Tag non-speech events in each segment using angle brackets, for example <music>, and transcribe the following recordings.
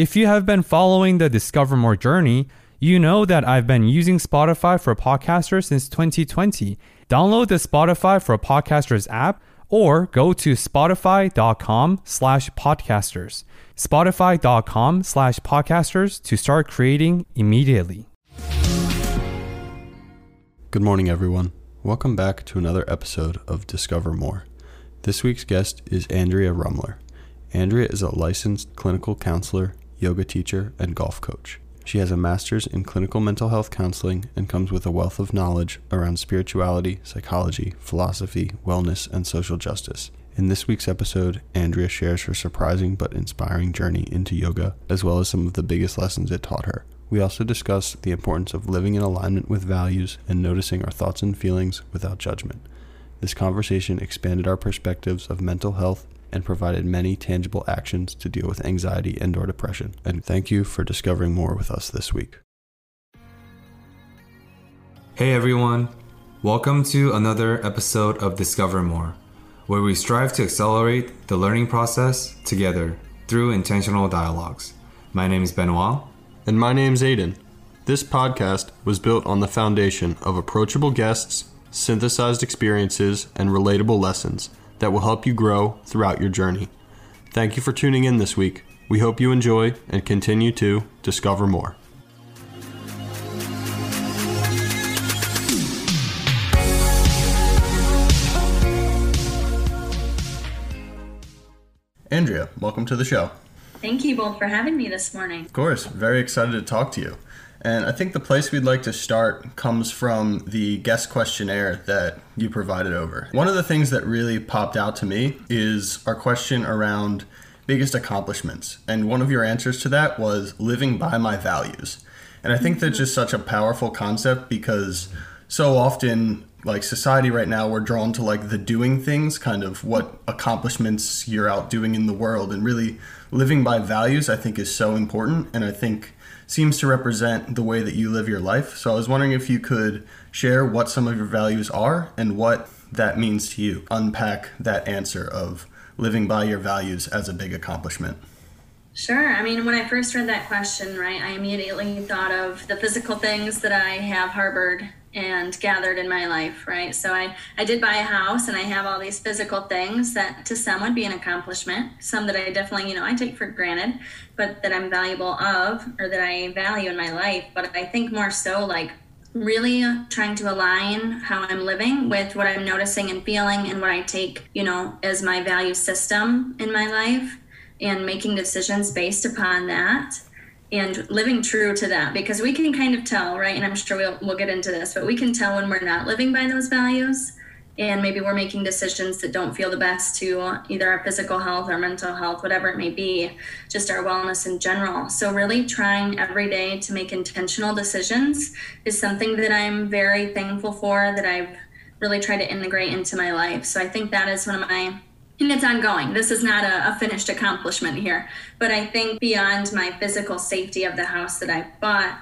If you have been following the Discover More journey, you know that I've been using Spotify for Podcasters since 2020. Download the Spotify for Podcasters app or go to spotify.com slash podcasters. Spotify.com slash podcasters to start creating immediately. Good morning, everyone. Welcome back to another episode of Discover More. This week's guest is Andrea Rumler. Andrea is a licensed clinical counselor, yoga teacher, and golf coach. She has a master's in clinical mental health counseling and comes with a wealth of knowledge around spirituality, psychology, philosophy, wellness, and social justice. In this week's episode, Andrea shares her surprising but inspiring journey into yoga, as well as some of the biggest lessons it taught her. We also discuss the importance of living in alignment with values and noticing our thoughts and feelings without judgment. This conversation expanded our perspectives of mental health and provided many tangible actions to deal with anxiety and or depression. And thank you for discovering more with us this week. Hey everyone, welcome to another episode of Discover More, where we strive to accelerate the learning process together through intentional dialogues. My name is Benoit. And my name is Aiden. This podcast was built on the foundation of approachable guests, synthesized experiences, and relatable lessons that will help you grow throughout your journey. Thank you for tuning in this week. We hope you enjoy and continue to discover more. Andrea, welcome to the show. Thank you both for having me this morning. Of course, very excited to talk to you. And I think the place we'd like to start comes from the guest questionnaire that you provided over. One of the things that really popped out to me is our question around biggest accomplishments. And one of your answers to that was living by my values. And I think that's just such a powerful concept because so often like society right now we're drawn to like the doing things kind of what accomplishments you're out doing in the world and really living by values i think is so important and i think seems to represent the way that you live your life. So i was wondering if you could share what some of your values are and what that means to you. Unpack that answer of living by your values as a big accomplishment. Sure. I mean, when I first read that question, right, I immediately thought of the physical things that I have harbored and gathered in my life, right? So I, I did buy a house and I have all these physical things that to some would be an accomplishment, some that I definitely, you know, I take for granted, but that I'm valuable of or that I value in my life. But I think more so like really trying to align how I'm living with what I'm noticing and feeling and what I take, you know, as my value system in my life and making decisions based upon that and living true to that because we can kind of tell right and i'm sure we'll, we'll get into this but we can tell when we're not living by those values and maybe we're making decisions that don't feel the best to either our physical health or mental health whatever it may be just our wellness in general. So really trying every day to make intentional decisions is something that i'm very thankful for that i've really tried to integrate into my life. So i think that is one of my and it's ongoing. This is not a, a, finished accomplishment here. But I think beyond my physical safety of the house that I've bought,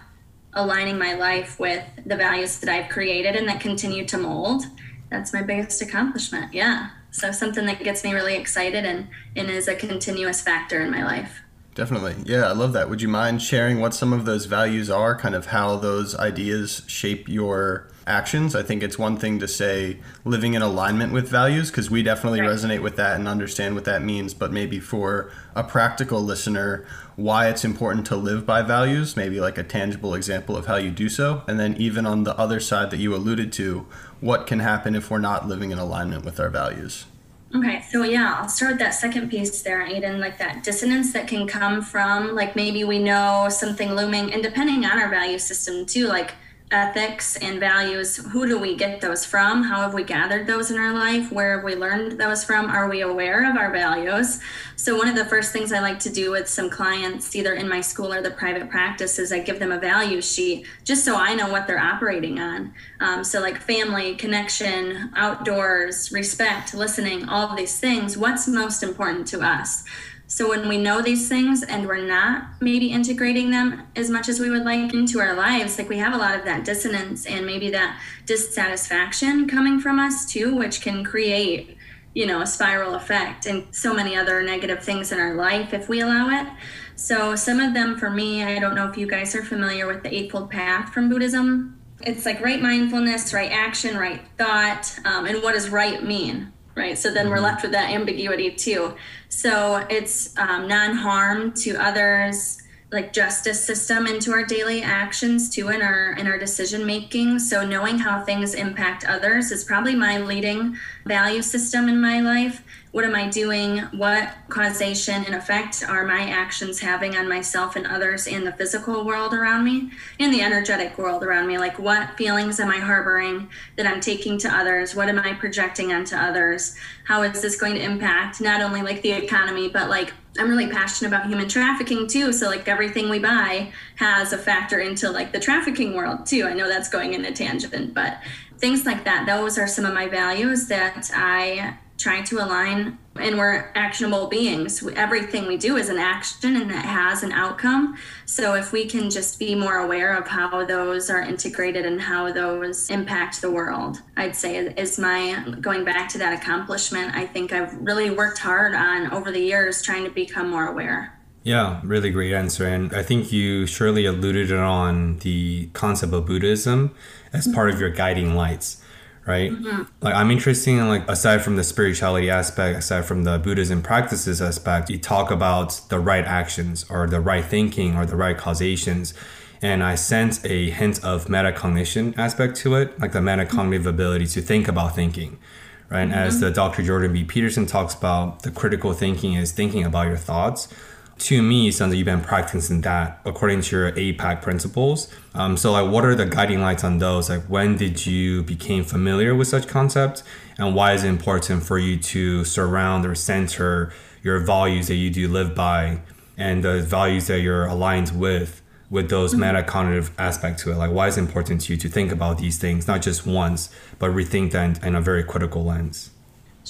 aligning my life with the values that I've created and that continue to mold, that's my biggest accomplishment. Yeah. So something that gets me really excited and, and is a continuous factor in my life. Definitely. Yeah, I love that. Would you mind sharing what some of those values are, kind of how those ideas shape your actions. I think it's one thing to say living in alignment with values because we definitely right. resonate with that and understand what that means. But maybe for a practical listener, why it's important to live by values, maybe like a tangible example of how you do so. And then, even on the other side that you alluded to, what can happen if we're not living in alignment with our values? Okay, so yeah, I'll start with that second piece there, Aiden, like that dissonance that can come from, like maybe we know something looming, and depending on our value system too, like ethics and values. Who do we get those from? How have we gathered those in our life? Where have we learned those from? Are we aware of our values? So one of the first things i like to do with some clients either in my school or the private practice is i give them a value sheet just so i know what they're operating on. Um, so like family connection outdoors respect listening all of these things what's most important to us so when we know these things and we're not maybe integrating them as much as we would like into our lives, like we have a lot of that dissonance and maybe that dissatisfaction coming from us too, which can create, you know, a spiral effect and so many other negative things in our life if we allow it. So some of them for me, I don't know if you guys are familiar with the Eightfold Path from Buddhism. It's like right mindfulness, right action, right thought, um, and what does right mean? Right? So then we're left with that ambiguity too. So it's um, non harm to others, like justice system into our daily actions too in our in our decision making so knowing how things impact others is probably my leading value system in my life what am I doing? What causation and effect are my actions having on myself and others in the physical world around me and the energetic world around me? Like, what feelings am I harboring that I'm taking to others? What am I projecting onto others? How is this going to impact not only like the economy, but like I'm really passionate about human trafficking too. So like everything we buy has a factor into like the trafficking world too. I know that's going in a tangent, but things like that. Those are some of my values that I trying to align and we're actionable beings. Everything we do is an action and that has an outcome. So if we can just be more aware of how those are integrated and how those impact the world i'd say is my going back to that accomplishment i think i've really worked hard on over the years trying to become more aware. Yeah, really great answer. And I think you surely alluded it on the concept of Buddhism as part of your guiding lights right? Mm-hmm. Like I'm interested in like aside from the spirituality aspect, aside from the Buddhism practices aspect, you talk about the right actions or the right thinking or the right causations. And I sense a hint of metacognition aspect to it, like the metacognitive ability to think about thinking. Right. Mm-hmm. As the Dr. Jordan B. Peterson talks about, the critical thinking is thinking about your thoughts to me, it sounds like you've been practicing that according to your APAC principles. Um, so, like, what are the guiding lights on those? Like, when did you become familiar with such concepts, and why is it important for you to surround or center your values that you do live by, and the values that you're aligned with, with those mm-hmm. metacognitive aspect to it? Like, why is it important to you to think about these things not just once, but rethink them in a very critical lens?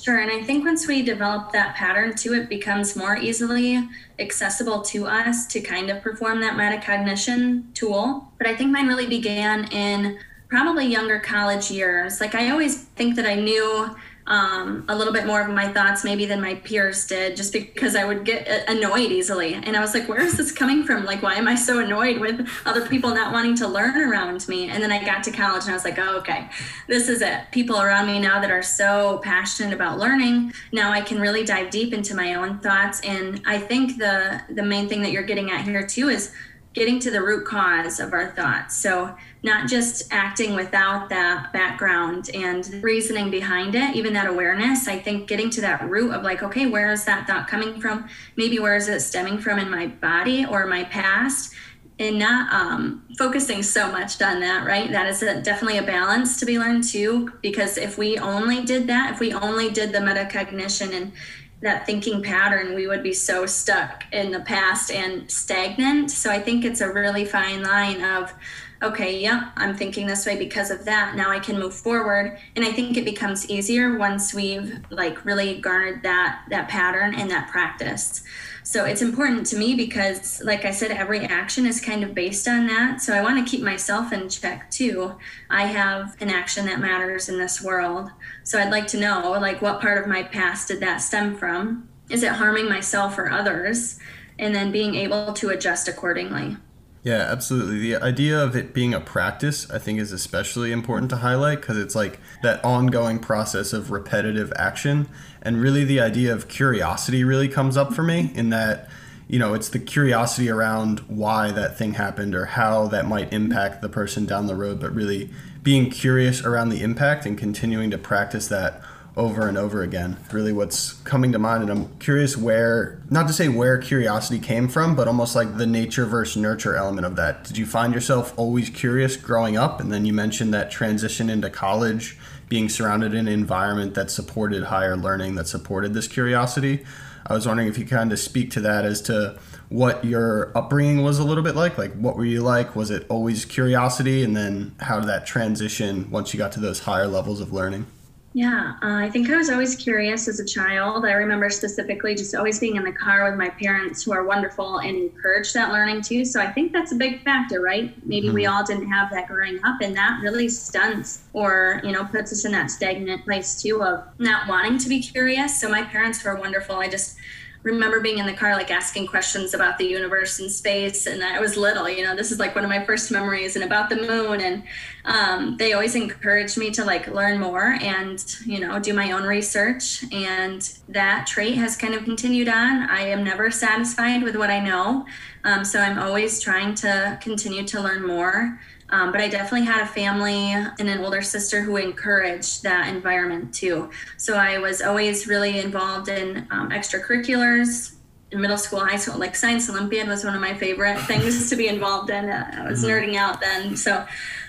Sure. And I think once we develop that pattern too, it becomes more easily accessible to us to kind of perform that metacognition tool. But I think mine really began in probably younger college years. Like I always think that I knew um, a little bit more of my thoughts maybe than my peers did just because I would get annoyed easily. And I was like, where is this coming from? Like, why am I so annoyed with other people not wanting to learn around me? And then I got to college and I was like, oh, okay, this is it. People around me now that are so passionate about learning, now I can really dive deep into my own thoughts. And I think the the main thing that you're getting at here too is getting to the root cause of our thoughts. So, not just acting without that background and reasoning behind it, even that awareness. I think getting to that root of like, okay, where is that thought coming from? Maybe where is it stemming from in my body or my past? And not um, focusing so much on that, right? That is a, definitely a balance to be learned too. Because if we only did that, if we only did the metacognition and that thinking pattern, we would be so stuck in the past and stagnant. So I think it's a really fine line of, okay, yeah, I'm thinking this way because of that. Now I can move forward. And I think it becomes easier once we've like really garnered that that pattern and that practice. So it's important to me because, like I said, every action is kind of based on that. So I want to keep myself in check too. I have an action that matters in this world. So I'd like to know, like, what part of my past did that stem from? Is it harming myself or others? And then being able to adjust accordingly. Yeah, absolutely. The idea of it being a practice, I think, is especially important to highlight because it's like that ongoing process of repetitive action. And really, the idea of curiosity really comes up for me in that, you know, it's the curiosity around why that thing happened or how that might impact the person down the road, but really being curious around the impact and continuing to practice that over and over again. Really, what's coming to mind, and I'm curious where, not to say where curiosity came from, but almost like the nature versus nurture element of that. Did you find yourself always curious growing up? And then you mentioned that transition into college, being surrounded in an environment that supported higher learning, that supported this curiosity. I was wondering if you kind of speak to that as to what your upbringing was a little bit like. Like, what were you like? Was it always curiosity? And then how did that transition once you got to those higher levels of learning? Yeah, uh, I think I was always curious as a child. I remember specifically just always being in the car with my parents who are wonderful and encourage that learning too. So I think that's a big factor, right? Maybe mm-hmm. we all didn't have that growing up, and that really stunts or, you know, puts us in that stagnant place too of not wanting to be curious. So my parents were wonderful. I just, remember being in the car like asking questions about the universe and space and i was little you know this is like one of my first memories and about the moon and um, they always encouraged me to like learn more and you know do my own research and that trait has kind of continued on. I am never satisfied with what i know um, so i'm always trying to continue to learn more um, but I definitely had a family and an older sister who encouraged that environment too. So I was always really involved in um, extracurriculars. In middle school, high school, like Science Olympiad was one of my favorite things to be involved in. Uh, I was mm-hmm. nerding out then. So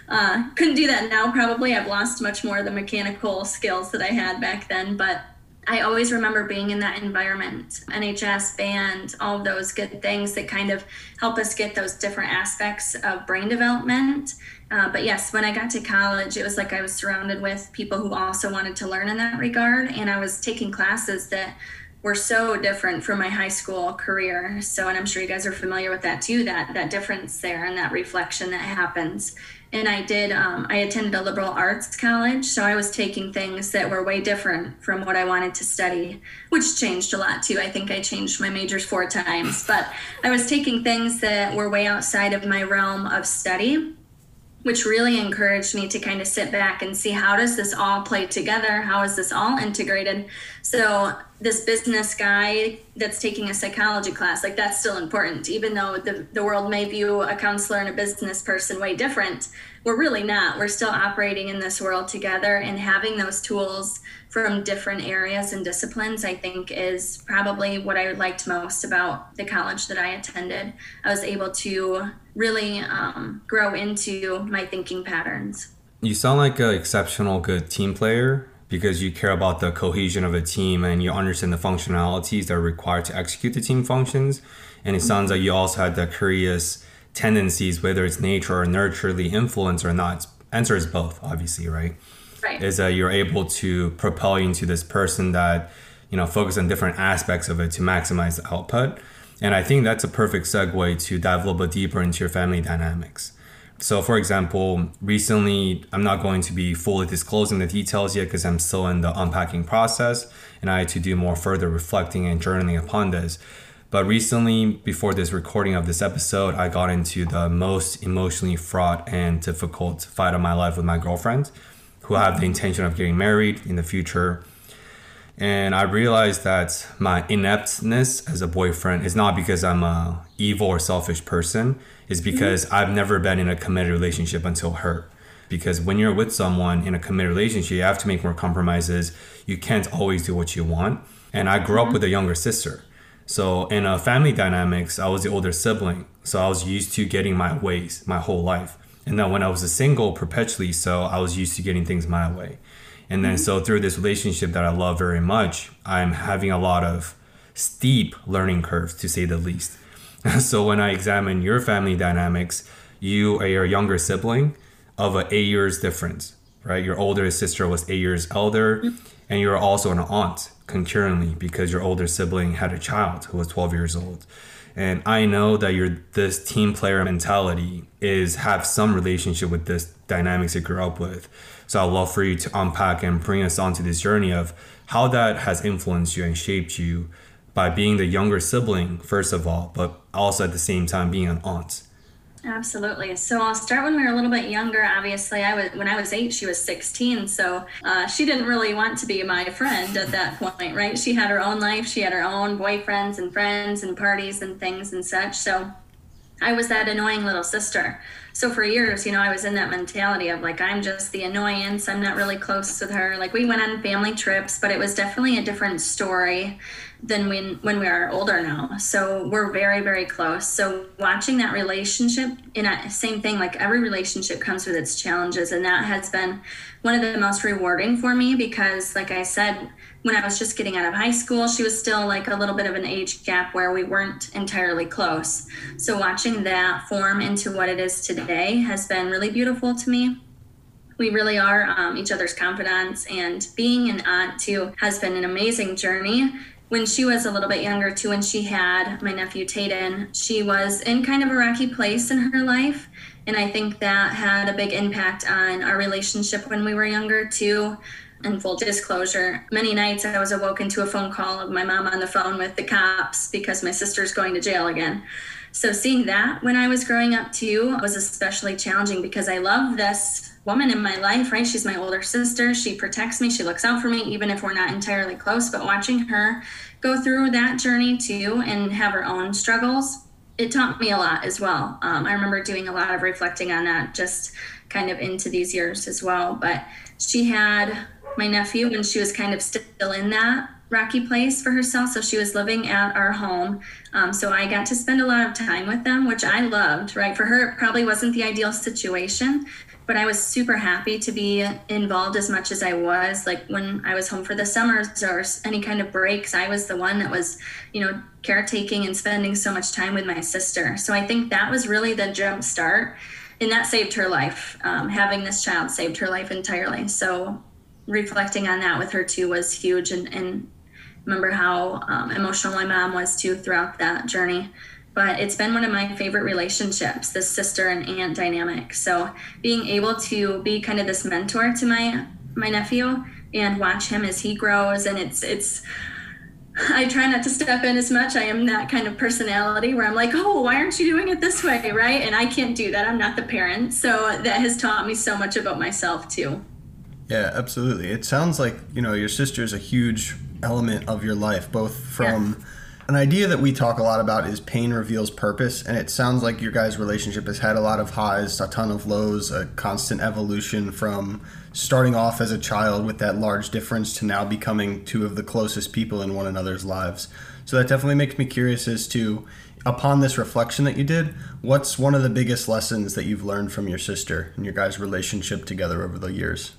uh, couldn't do that now, probably. I've lost much more of the mechanical skills that I had back then. But I always remember being in that environment, NHS, band, all those good things that kind of help us get those different aspects of brain development. Uh, but yes, when I got to college, it was like I was surrounded with people who also wanted to learn in that regard. And I was taking classes that were so different from my high school career. So, and I'm sure you guys are familiar with that too, that, that difference there and that reflection that happens and I did. Um, I attended a liberal arts college, so I was taking things that were way different from what I wanted to study, which changed a lot too. I think I changed my majors four times, but I was taking things that were way outside of my realm of study which really encouraged me to kind of sit back and see how does this all play together? How is this all integrated? So this business guy that's taking a psychology class like that's still important even though the, the world may view a counselor and a business person way different we're really not. We're still operating in this world together and having those tools from different areas and disciplines i think is probably what i liked most about the college that i attended. I was able to really um, grow into my thinking patterns. You sound like an exceptional good team player because you care about the cohesion of a team and you understand the functionalities that are required to execute the team functions. And it sounds like you also had the curious tendencies, whether it's nature or nurturely influence or not. Answer is both, obviously, right? Right. Is that you're able to propel you into this person that, you know, focus on different aspects of it to maximize the output. And I think that's a perfect segue to dive a little bit deeper into your family dynamics. So, for example, recently, I'm not going to be fully disclosing the details yet because I'm still in the unpacking process and I had to do more further reflecting and journaling upon this. But recently, before this recording of this episode, I got into the most emotionally fraught and difficult fight of my life with my girlfriend, who I have the intention of getting married in the future. And I realized that my ineptness as a boyfriend is not because I'm a evil or selfish person is because mm-hmm. I've never been in a committed relationship until her. Because when you're with someone in a committed relationship, you have to make more compromises. You can't always do what you want. And I grew mm-hmm. up with a younger sister. So in a family dynamics, I was the older sibling. So I was used to getting my ways my whole life. And then when I was a single perpetually, so I was used to getting things my way. And then mm-hmm. so through this relationship that I love very much, I'm having a lot of steep learning curves to say the least. <laughs> so when I examine your family dynamics, you are your younger sibling of an eight years difference, right? Your older sister was eight years elder, mm-hmm. and you're also an aunt concurrently because your older sibling had a child who was 12 years old. And I know that your this team player mentality is have some relationship with this dynamics you grew up with. So I'd love for you to unpack and bring us onto this journey of how that has influenced you and shaped you by being the younger sibling, first of all, but also at the same time being an aunt? Absolutely. So I'll start when we were a little bit younger. Obviously, I was when I was eight, she was 16. So uh, she didn't really want to be my friend at that point, right? She had her own life. She had her own boyfriends and friends and parties and things and such. So I was that annoying little sister. So for years, you know, I was in that mentality of like, I'm just the annoyance. I'm not really close with her. Like we went on family trips, but it was definitely a different story than when when we are older now. So we're very very close. So watching that relationship in a same thing like every relationship comes with its challenges and that has been one of the most rewarding for me because like I said when I was just getting out of high school, she was still like a little bit of an age gap where we weren't entirely close. So watching that form into what it is today has been really beautiful to me we really are um, each other's confidants and being an aunt too has been an amazing journey when she was a little bit younger too when she had my nephew Tayden, she was in kind of a rocky place in her life and I think that had a big impact on our relationship when we were younger too. And full disclosure, many nights I was awoken to a phone call of my mom on the phone with the cops because my sister's going to jail again. So seeing that when I was growing up too was especially challenging because I love this woman in my life, right? She's my older sister. She protects me. She looks out for me, even if we're not entirely close. But watching her go through that journey too and have her own struggles, it taught me a lot as well. Um, I remember doing a lot of reflecting on that just kind of into these years as well. But she had my nephew when she was kind of still in that rocky place for herself. So she was living at our home. Um, so I got to spend a lot of time with them, which I loved, right? For her, it probably wasn't the ideal situation, but I was super happy to be involved as much as I was. Like when I was home for the summers or any kind of breaks, I was the one that was, you know, caretaking and spending so much time with my sister. So I think that was really the jump start. And that saved her life. Um, having this child saved her life entirely. So reflecting on that with her too was huge. And, and remember how um, emotional my mom was too throughout that journey but it's been one of my favorite relationships this sister and aunt dynamic so being able to be kind of this mentor to my my nephew and watch him as he grows and it's it's I try not to step in as much. I am that kind of personality where I'm like, oh, why aren't you doing it this way? Right. And I can't do that. I'm not the parent. So that has taught me so much about myself, too. Yeah, absolutely. It sounds like, you know, your sister is a huge element of your life, both from. Yeah an idea that we talk a lot about is pain reveals purpose, and it sounds like your guys' relationship has had a lot of highs, a ton of lows, a constant evolution from starting off as a child with that large difference to now becoming two of the closest people in one another's lives. So that definitely makes me curious as to, upon this reflection that you did, what's one of the biggest lessons that you've learned from your sister and your guys' relationship together over the years?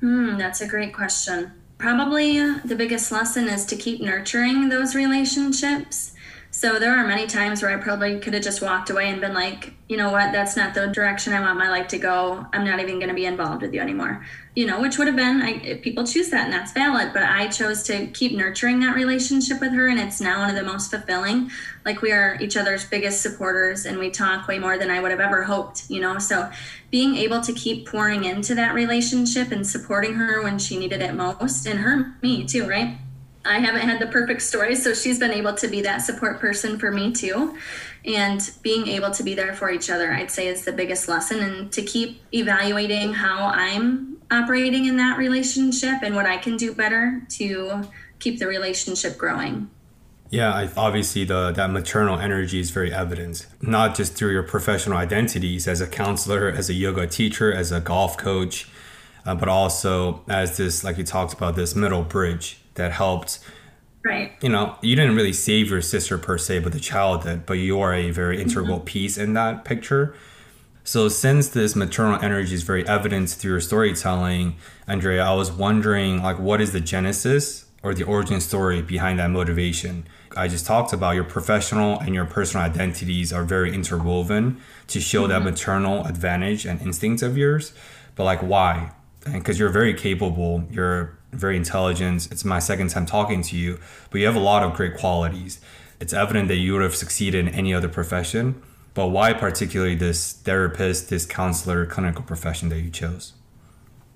Hmm, that's a great question. Probably the biggest lesson is to keep nurturing those relationships. So there are many times where I probably could have just walked away and been like, you know what, that's not the direction I want my life to go. I'm not even going to be involved with you anymore. You know, which would have been, I, people choose that and that's valid, but I chose to keep nurturing that relationship with her and it's now one of the most fulfilling. Like we are each other's biggest supporters and we talk way more than I would have ever hoped, you know. So being able to keep pouring into that relationship and supporting her when she needed it most and her, me too, right? I haven't had the perfect story, so she's been able to be that support person for me too. And being able to be there for each other, I'd say, is the biggest lesson. And to keep evaluating how I'm operating in that relationship and what I can do better to keep the relationship growing. Yeah, I, obviously the that maternal energy is very evident, not just through your professional identities as a counselor, as a yoga teacher, as a golf coach, uh, but also as this, like you talked about, this middle bridge that helped. Right. You know you didn't really save your sister per se but the child did but you are a very integral mm-hmm. piece in that picture. So since this maternal energy is very evident through your storytelling andrea i was wondering like what is the genesis or the origin story behind that motivation? I just talked about your professional and your personal identities are very interwoven to show mm-hmm. that maternal advantage and instincts of yours but like why? Because you're very capable you're very intelligent. It's my second time talking to you, but you have a lot of great qualities. It's evident that you would have succeeded in any other profession, but why particularly this therapist, this counselor, clinical profession that you chose?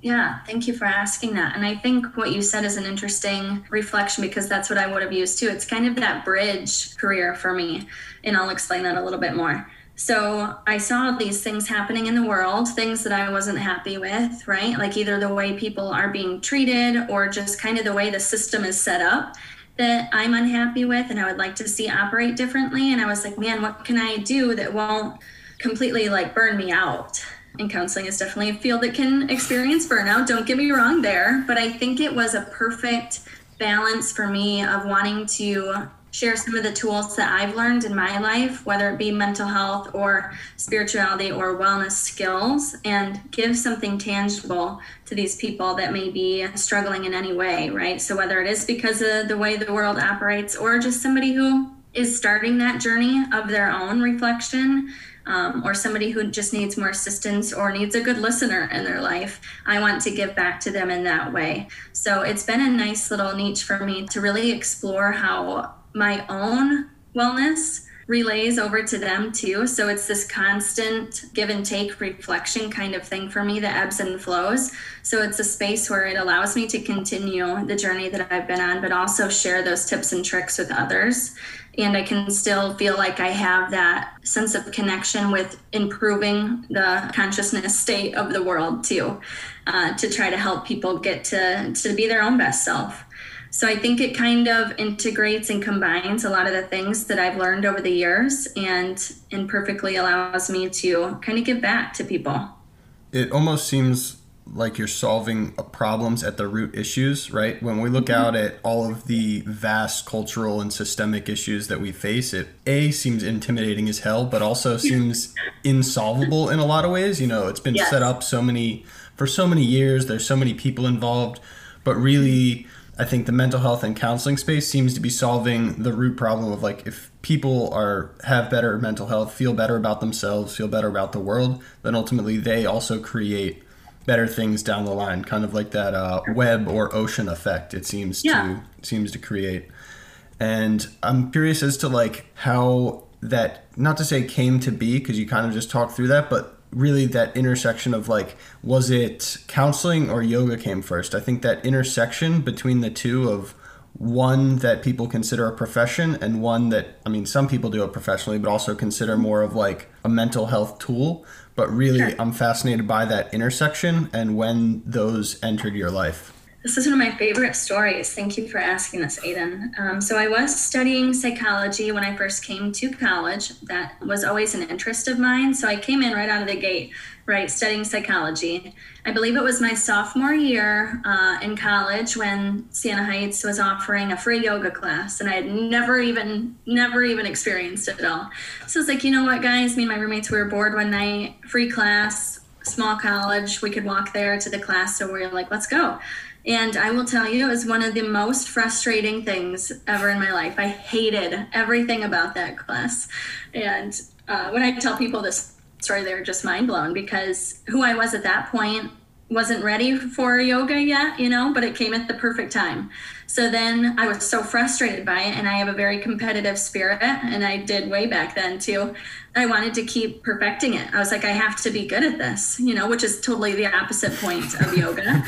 Yeah, thank you for asking that. And I think what you said is an interesting reflection because that's what I would have used too. It's kind of that bridge career for me. And I'll explain that a little bit more. So I saw these things happening in the world, things that I wasn't happy with, right? Like either the way people are being treated or just kind of the way the system is set up that I'm unhappy with and I would like to see operate differently. And I was like, man, what can I do that won't completely like burn me out. And counseling is definitely a field that can experience burnout. Don't get me wrong there, but I think it was a perfect balance for me of wanting to share some of the tools that I've learned in my life, whether it be mental health or spirituality or wellness skills, and give something tangible to these people that may be struggling in any way, right? So, whether it is because of the way the world operates or just somebody who is starting that journey of their own reflection. Um, or somebody who just needs more assistance or needs a good listener in their life, I want to give back to them in that way. So it's been a nice little niche for me to really explore how my own wellness relays over to them too. So it's this constant give and take reflection kind of thing for me that ebbs and flows. So it's a space where it allows me to continue the journey that I've been on, but also share those tips and tricks with others. And I can still feel like I have that sense of connection with improving the consciousness state of the world too, uh, to try to help people get to, to be their own best self. So I think it kind of integrates and combines a lot of the things that I've learned over the years and and perfectly allows me to kind of give back to people. It almost seems like you're solving problems at the root issues, right? When we look mm-hmm. out at all of the vast cultural and systemic issues that we face, it A seems intimidating as hell, but also <laughs> seems insolvable in a lot of ways. You know, it's been yes. set up so many for so many years, there's so many people involved, but really I think the mental health and counseling space seems to be solving the root problem of like if people are have better mental health, feel better about themselves, feel better about the world, then ultimately they also create better things down the line, kind of like that uh, web or ocean effect. It seems yeah. to seems to create. And I'm curious as to like how that not to say came to be because you kind of just talked through that, but really that intersection of like was it counseling or yoga came first? I think that intersection between the two of one that people consider a profession and one that i mean some people do it professionally but also consider more of like a mental health tool. But really sure. i'm fascinated by that intersection and when those entered your life this is one of my favorite stories. Thank you for asking this, Aiden. Um, so, I was studying psychology when I first came to college. That was always an interest of mine. So, I came in right out of the gate, right, studying psychology. I believe it was my sophomore year uh, in college when Siena Heights was offering a free yoga class, and I had never even, never even experienced it at all. So, I was like, you know what, guys? Me and my roommates, we were bored one night, free class, small college. We could walk there to the class. So, we we're like, let's go. And I will tell you, it was one of the most frustrating things ever in my life. I hated everything about that class. And uh, when I tell people this story, they're just mind blown because who I was at that point wasn't ready for yoga yet, you know, but it came at the perfect time. So then I was so frustrated by it, and I have a very competitive spirit, and I did way back then too. I wanted to keep perfecting it. I was like, I have to be good at this, you know, which is totally the opposite point of yoga.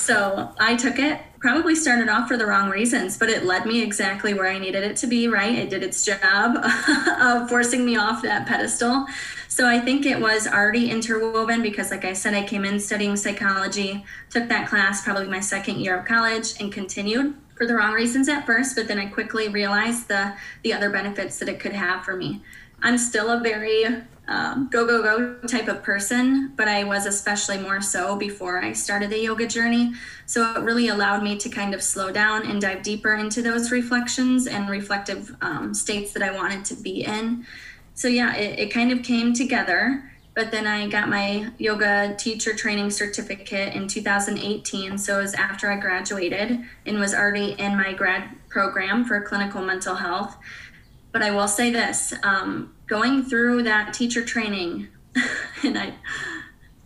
So I took it, probably started off for the wrong reasons, but it led me exactly where I needed it to be, right? It did its job <laughs> of forcing me off that pedestal. So I think it was already interwoven because, like I said, I came in studying psychology, took that class probably my second year of college, and continued for the wrong reasons at first, but then I quickly realized the the other benefits that it could have for me. I'm still a very um, go go go type of person, but I was especially more so before I started the yoga journey. So it really allowed me to kind of slow down and dive deeper into those reflections and reflective um, states that I wanted to be in. So yeah, it, it kind of came together. But then I got my yoga teacher training certificate in 2018. So it was after I graduated and was already in my grad program for clinical mental health. But I will say this um, going through that teacher training, <laughs> and I,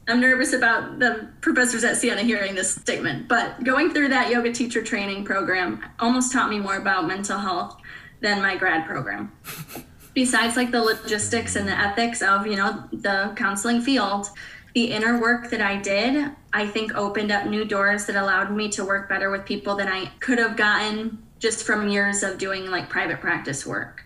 I'm nervous about the professors at Siena hearing this statement, but going through that yoga teacher training program almost taught me more about mental health than my grad program. <laughs> Besides, like the logistics and the ethics of, you know, the counseling field, the inner work that I did, I think opened up new doors that allowed me to work better with people than I could have gotten just from years of doing like private practice work.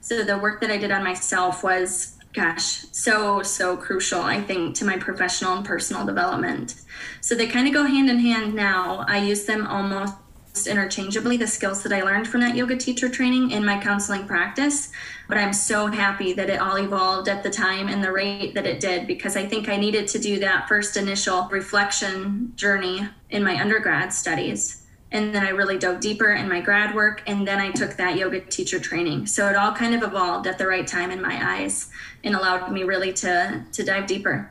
So the work that I did on myself was, gosh, so, so crucial, I think, to my professional and personal development. So they kind of go hand in hand now. I use them almost interchangeably the skills that I learned from that yoga teacher training in my counseling practice. But I'm so happy that it all evolved at the time and the rate that it did because I think I needed to do that first initial reflection journey in my undergrad studies. And then I really dove deeper in my grad work. And then I took that yoga teacher training. So it all kind of evolved at the right time in my eyes and allowed me really to, to dive deeper.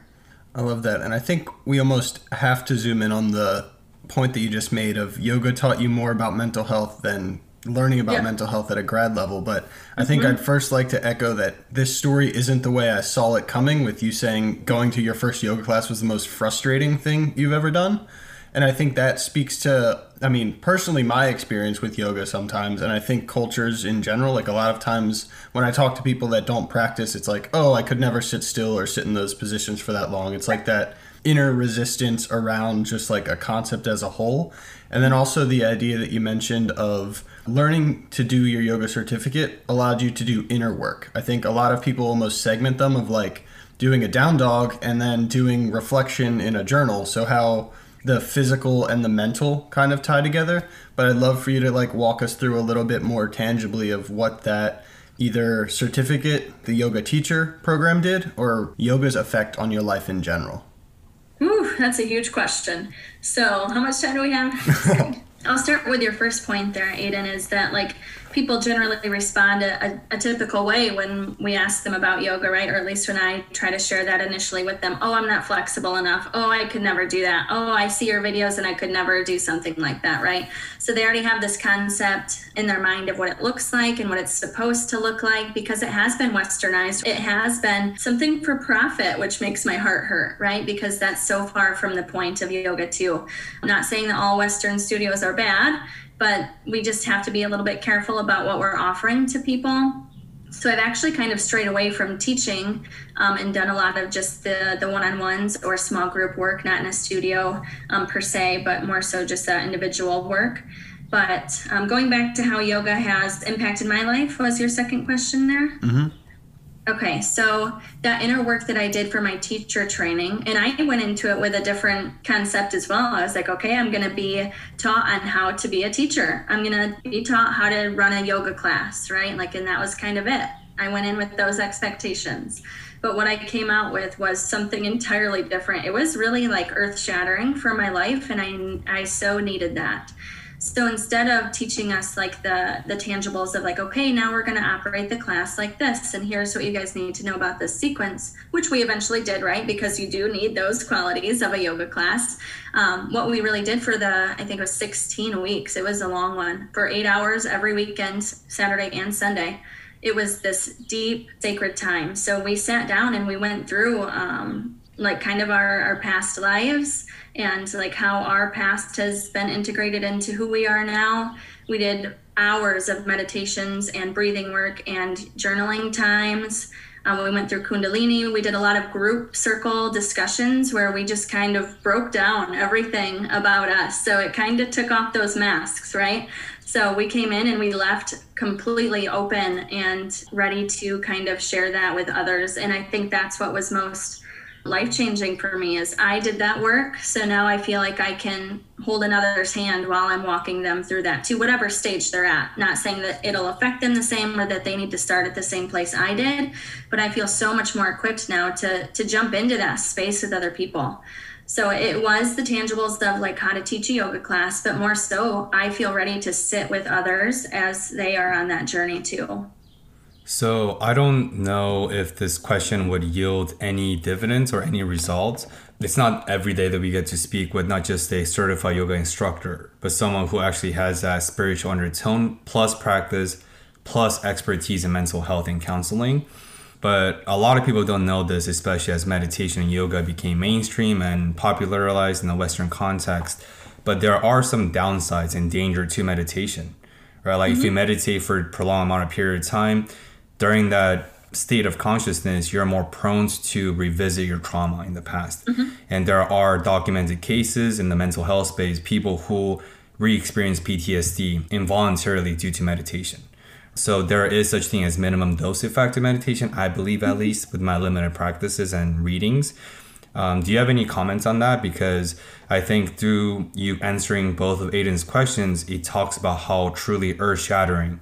I love that. And I think we almost have to zoom in on the point that you just made of yoga taught you more about mental health than learning about yeah. mental health at a grad level. But I think mm-hmm. I'd first like to echo that this story isn't the way I saw it coming, with you saying going to your first yoga class was the most frustrating thing you've ever done. And I think that speaks to, I mean, personally, my experience with yoga sometimes, and I think cultures in general. Like a lot of times when I talk to people that don't practice, it's like, oh, I could never sit still or sit in those positions for that long. It's like that inner resistance around just like a concept as a whole. And then also the idea that you mentioned of learning to do your yoga certificate allowed you to do inner work. I think a lot of people almost segment them of like doing a down dog and then doing reflection in a journal. So, how the physical and the mental kind of tie together. But I'd love for you to like walk us through a little bit more tangibly of what that either certificate, the yoga teacher program did, or yoga's effect on your life in general. Ooh, that's a huge question. So, how much time do we have? <laughs> I'll start with your first point there, Aiden, is that like people generally respond a, a, typical way when we ask them about yoga, right? Or at least when I try to share that initially with them. Oh, I'm not flexible enough. Oh, I could never do that. Oh, I see your videos and I could never do something like that, right? So they already have this concept in their mind of what it looks like and what it's supposed to look like because it has been westernized. It has been something for profit, which makes my heart hurt, right? Because that's so far from the point of yoga, too. I'm not saying that all Western studios are bad but we just have to be a little bit careful about what we're offering to people. So I've actually kind of strayed away from teaching um, and done a lot of just the the one-on-ones or small group work, not in a studio um, per se, but more so just that individual work. But um, going back to how yoga has impacted my life was your second question there. Mm-hmm. Okay, so that inner work that I did for my teacher training, and I went into it with a different concept as well. I was like, okay, I'm going to be taught on how to be a teacher. I'm going to be taught how to run a yoga class, right? Like, and that was kind of it. I went in with those expectations. But what I came out with was something entirely different. It was really like earth shattering for my life, and I, I so needed that. So instead of teaching us like the the tangibles of like, okay, now we're going to operate the class like this, and here's what you guys need to know about this sequence, which we eventually did, right? Because you do need those qualities of a yoga class. Um, what we really did for the, I think it was 16 weeks. It was a long one for eight hours every weekend, Saturday and Sunday it was this deep sacred time so we sat down and we went through um, like kind of our, our past lives and like how our past has been integrated into who we are now. We did hours of meditations and breathing work and journaling times. Um, we went through Kundalini. We did a lot of group circle discussions where we just kind of broke down everything about us. So it kind of took off those masks, right? So we came in and we left completely open and ready to kind of share that with others. And I think that's what was most life changing for me is I did that work. So now I feel like I can hold another's hand while I'm walking them through that to whatever stage they're at. Not saying that it'll affect them the same or that they need to start at the same place I did, but I feel so much more equipped now to to jump into that space with other people. So it was the tangibles of like how to teach a yoga class, but more so I feel ready to sit with others as they are on that journey too. So I don't know if this question would yield any dividends or any results. It's not every day that we get to speak with not just a certified yoga instructor, but someone who actually has that spiritual undertone plus practice plus expertise in mental health and counseling. But a lot of people don't know this, especially as meditation and yoga became mainstream and popularized in the Western context. But there are some downsides and danger to meditation, right? Like mm-hmm. if you meditate for a prolonged amount of period of time, during that state of consciousness, you're more prone to revisit your trauma in the past. Mm-hmm. And there are documented cases in the mental health space, people who re experience PTSD involuntarily due to meditation. So there is such thing as minimum dose effective meditation, I believe at mm-hmm. least with my limited practices and readings. Um, do you have any comments on that? Because I think through you answering both of Aiden's questions, it talks about how truly earth shattering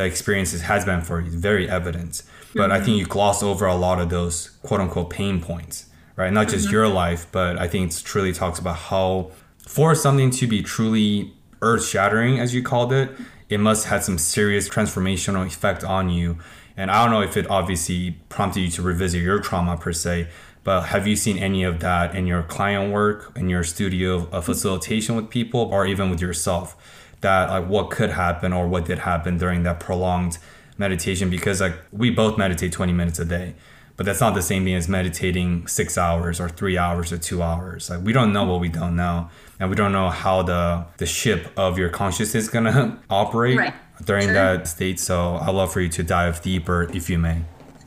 the experiences has been for you. is Very evident. But mm-hmm. I think you gloss over a lot of those quote unquote pain points, right? Not just mm-hmm. your life, but I think it truly talks about how for something to be truly earth shattering, as you called it, it must have some serious transformational effect on you. And I don't know if it obviously prompted you to revisit your trauma per se, but have you seen any of that in your client work, in your studio of facilitation with people, or even with yourself? That like what could happen or what did happen during that prolonged meditation? Because like we both meditate 20 minutes a day but that's not the same thing as meditating six hours or three hours or two hours like we don't know what we don't know and we don't know how the the ship of your consciousness is gonna <laughs> operate right. during sure. that state so i'd love for you to dive deeper if you may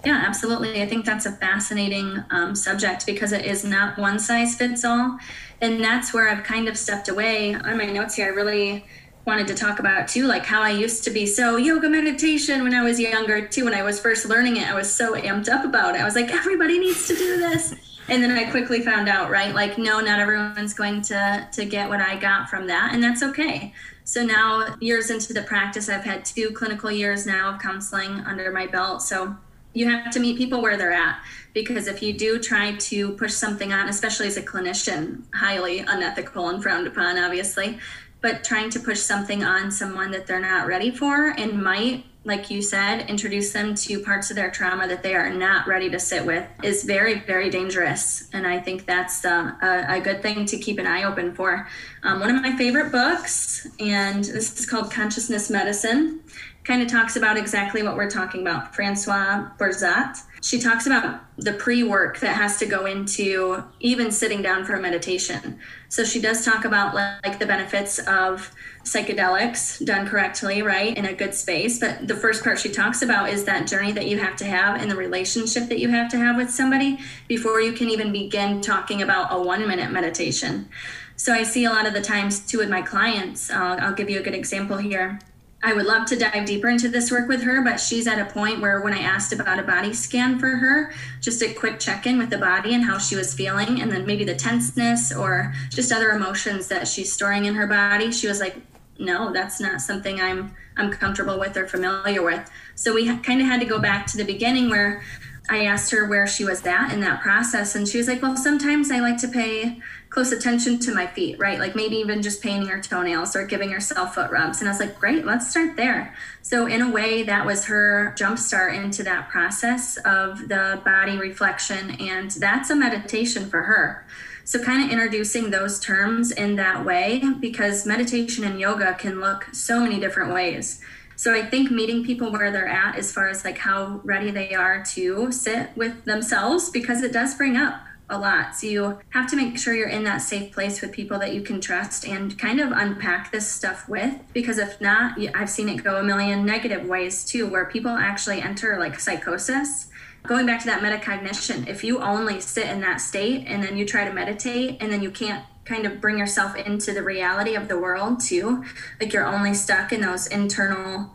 yeah, absolutely. I think that's a fascinating um, subject because it is not one size fits all. And that's where I've kind of stepped away. On my notes here, I really wanted to talk about too, like how I used to be so yoga meditation when I was younger too. When I was first learning it, I was so amped up about it. I was like, everybody needs to do this. And then I quickly found out, right? Like, no, not everyone's going to to get what I got from that, and that's okay. So now, years into the practice, I've had two clinical years now of counseling under my belt. So you have to meet people where they're at because if you do try to push something on, especially as a clinician, highly unethical and frowned upon, obviously but trying to push something on someone that they're not ready for and might like you said introduce them to parts of their trauma that they are not ready to sit with is very very dangerous and i think that's uh, a, a, good thing to keep an eye open for um, one of my favorite books and this is called consciousness medicine kind of talks about exactly what we're talking about Francoise Bourzat. she talks about the pre work that has to go into even sitting down for a meditation. So she does talk about like the benefits of psychedelics done correctly, right, in a good space. But the first part she talks about is that journey that you have to have and the relationship that you have to have with somebody before you can even begin talking about a one minute meditation. So I see a lot of the times too with my clients. Uh, I'll give you a good example here I would love to dive deeper into this work with her, but she's at a point where when I asked about a body scan for her, just a quick check in with the body and how she was feeling, and then maybe the tenseness or just other emotions that she's storing in her body, she was like, no, that's not something I'm I'm comfortable with or familiar with. So we kind of had to go back to the beginning where I asked her where she was at in that process, and she was like, "Well, sometimes I like to pay close attention to my feet, right? Like maybe even just painting her toenails or giving herself foot rubs." And I was like, "Great, let's start there." So in a way, that was her jumpstart into that process of the body reflection, and that's a meditation for her. So, kind of introducing those terms in that way because meditation and yoga can look so many different ways. So I think meeting people where they're at as far as like how ready they are to sit with themselves because it does bring up a lot. So you have to make sure you're in that safe place with people that you can trust and kind of unpack this stuff with because if not, I've seen it go a million negative ways too where people actually enter like psychosis. Going back to that metacognition, if you only sit in that state and then you try to meditate and then you can't kind of bring yourself into the reality of the world too. Like you're only stuck in those internal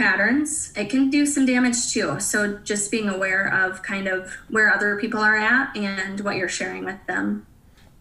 patterns. It can do some damage too. So just being aware of kind of where other people are at and what you're sharing with them.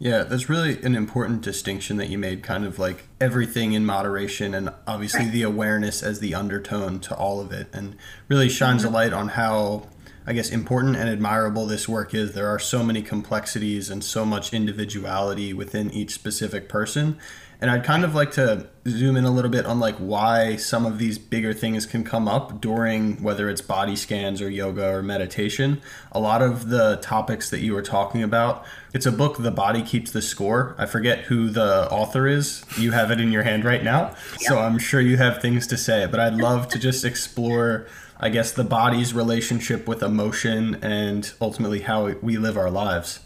Yeah, that's really an important distinction that you made, kind of like everything in moderation and obviously right. the awareness as the undertone to all of it, and really shines mm-hmm. a light on how I guess, important and admirable this work is. There are so many complexities and so much individuality within each specific person. And I'd kind of like to zoom in a little bit on like why some of these bigger things can come up during whether it's body scans or yoga or meditation. A lot of the topics that you were talking about, it's a book, The Body Keeps the Score. I forget who the author is. You have it in your hand right now. So I'm sure you have things to say, but I'd love to just explore I guess, the body's relationship with emotion and ultimately how we live our lives.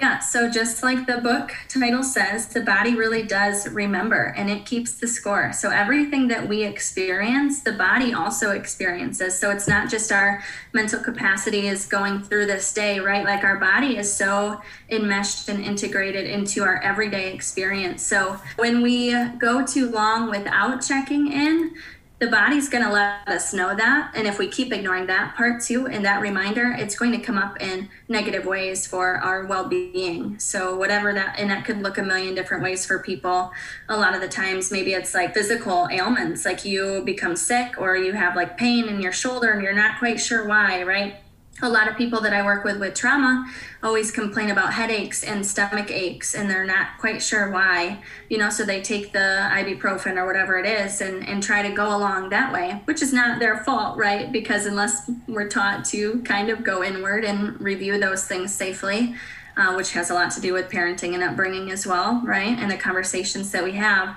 Yeah, so just like the book title says, the body really does remember and it keeps the score. So everything that we experience, the body also experiences. So it's not just our mental capacity is going through this day, right? Like our body is so enmeshed and integrated into our everyday experience. So when we go too long without checking in, the body's going to let us know that. And if we keep ignoring that part too, and that reminder, it's going to come up in negative ways for our well being. So, whatever that, and that could look a million different ways for people. A lot of the times, maybe it's like physical ailments, like you become sick or you have like pain in your shoulder and you're not quite sure why, right? A lot of people that I work with with trauma always complain about headaches and stomach aches and they're not quite sure why, you know, so they take the ibuprofen or whatever it is and, and try to go along that way, which is not their fault, right? Because unless we're taught to kind of go inward and review those things safely, uh, which has a lot to do with parenting and upbringing as well, right? And the conversations that we have.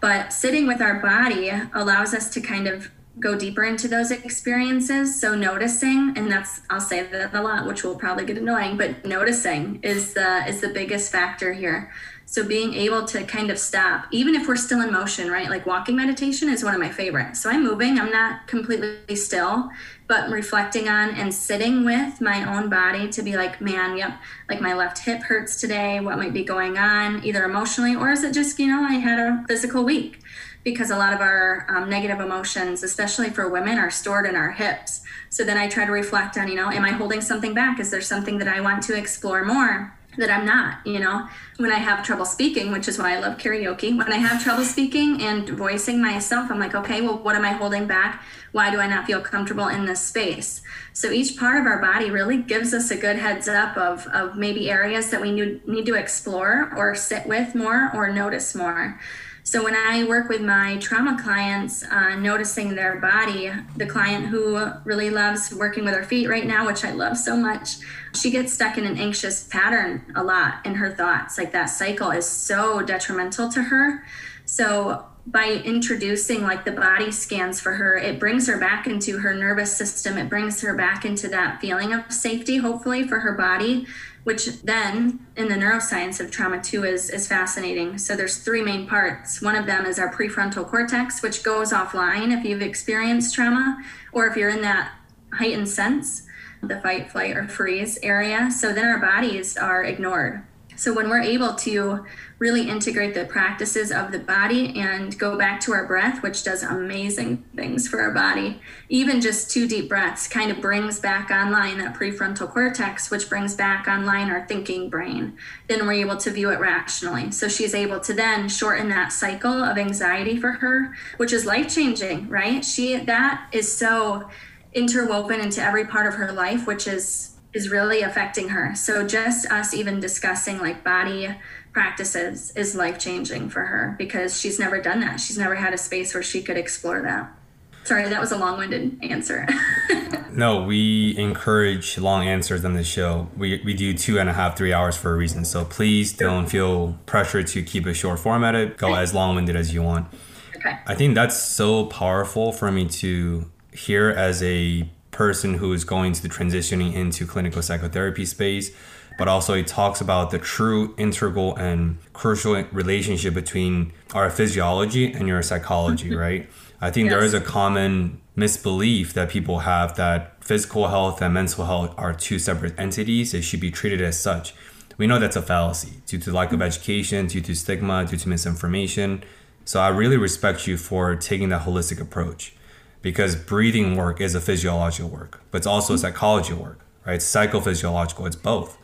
But sitting with our body allows us to kind of go deeper into those experiences. So noticing, and that's I'll say that a lot, which will probably get annoying, but noticing is the is the biggest factor here. So being able to kind of stop, even if we're still in motion, right? Like walking meditation is one of my favorites. So I'm moving, I'm not completely still, but reflecting on and sitting with my own body to be like, man, yep, like my left hip hurts today. What might be going on, either emotionally or is it just, you know, I had a physical week because a lot of our um, negative emotions, especially for women, are stored in our hips. So then I try to reflect on, you know, am I holding something back? Is there something that I want to explore more? that I'm not, you know, when I have trouble speaking, which is why I love karaoke. When I have trouble speaking and voicing myself, I'm like, okay, well, what am I holding back? Why do I not feel comfortable in this space? So each part of our body really gives us a good heads up of, of maybe areas that we need, need to explore or sit with more or notice more. So when I work with my trauma clients, uh, noticing their body, the client who really loves working with her feet right now, which I love so much, she gets stuck in an anxious pattern a lot in her thoughts. Like that cycle is so detrimental to her. So by introducing like the body scans for her, it brings her back into her nervous system. It brings her back into that feeling of safety, hopefully, for her body which then in the neuroscience of trauma too is, is fascinating. So there's three main parts. One of them is our prefrontal cortex, which goes offline if you've experienced trauma or if you're in that heightened sense, the fight, flight, or freeze area. So then our bodies are ignored. So when we're able to really integrate the practices of the body and go back to our breath, which does amazing things for our body. Even just two deep breaths kind of brings back online that prefrontal cortex, which brings back online our thinking brain. Then we're able to view it rationally. So she's able to then shorten that cycle of anxiety for her, which is life changing, right? She that is so interwoven into every part of her life, which is is really affecting her. So just us even discussing like body practices is life changing for her because she's never done that. She's never had a space where she could explore that. Sorry, that was a long winded answer. <laughs> no, we encourage long answers on the show. We, we do two and a half, three hours for a reason. So please don't feel pressure to keep it short formatted. Go as long winded as you want. Okay. I think that's so powerful for me to hear as a person who is going to the transitioning into clinical psychotherapy space but also it talks about the true integral and crucial relationship between our physiology and your psychology, <laughs> right? I think yes. there is a common misbelief that people have that physical health and mental health are two separate entities. They should be treated as such. We know that's a fallacy due to lack of mm-hmm. education, due to stigma, due to misinformation. So I really respect you for taking that holistic approach because breathing work is a physiological work, but it's also a psychology work, right? It's psychophysiological, it's both.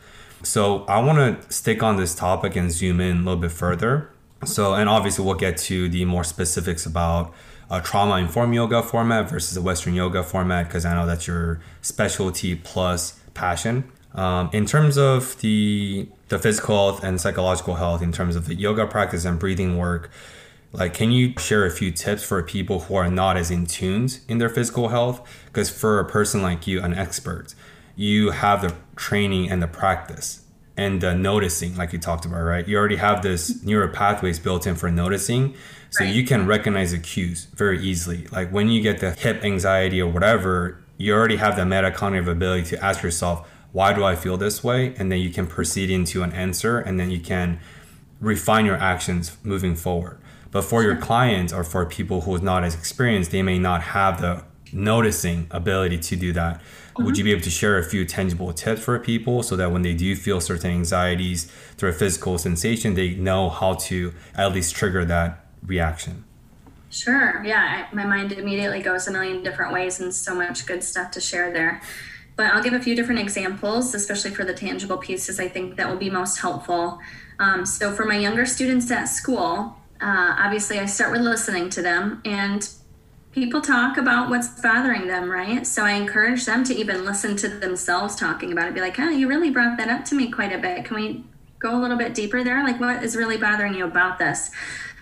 So I want to stick on this topic and zoom in a little bit further. So, and obviously we'll get to the more specifics about a trauma informed yoga format versus a Western yoga format because I know that's your specialty plus passion. Um, in terms of the the physical health and psychological health, in terms of the yoga practice and breathing work, like can you share a few tips for people who are not as in tuned in their physical health? Because for a person like you, an expert, you have the training and the practice and the noticing, like you talked about, right? You already have this neural pathways built in for noticing. So right. you can recognize the cues very easily. Like when you get the hip anxiety or whatever, you already have the metacognitive ability to ask yourself, why do I feel this way? And then you can proceed into an answer and then you can refine your actions moving forward. But for your clients or for people who is not as experienced, they may not have the noticing ability to do that. Mm-hmm. Would you be able to share a few tangible tips for people so that when they do feel certain anxieties through a physical sensation, they know how to at least trigger that reaction? Sure. Yeah. I, my mind immediately goes a million different ways and so much good stuff to share there. But I'll give a few different examples, especially for the tangible pieces I think that will be most helpful. Um, so, for my younger students at school, uh, obviously I start with listening to them and people talk about what's bothering them, right? So I encourage them to even listen to themselves talking about it. Be like, oh, you really brought that up to me quite a bit. Can we go a little bit deeper there? Like, what is really bothering you about this?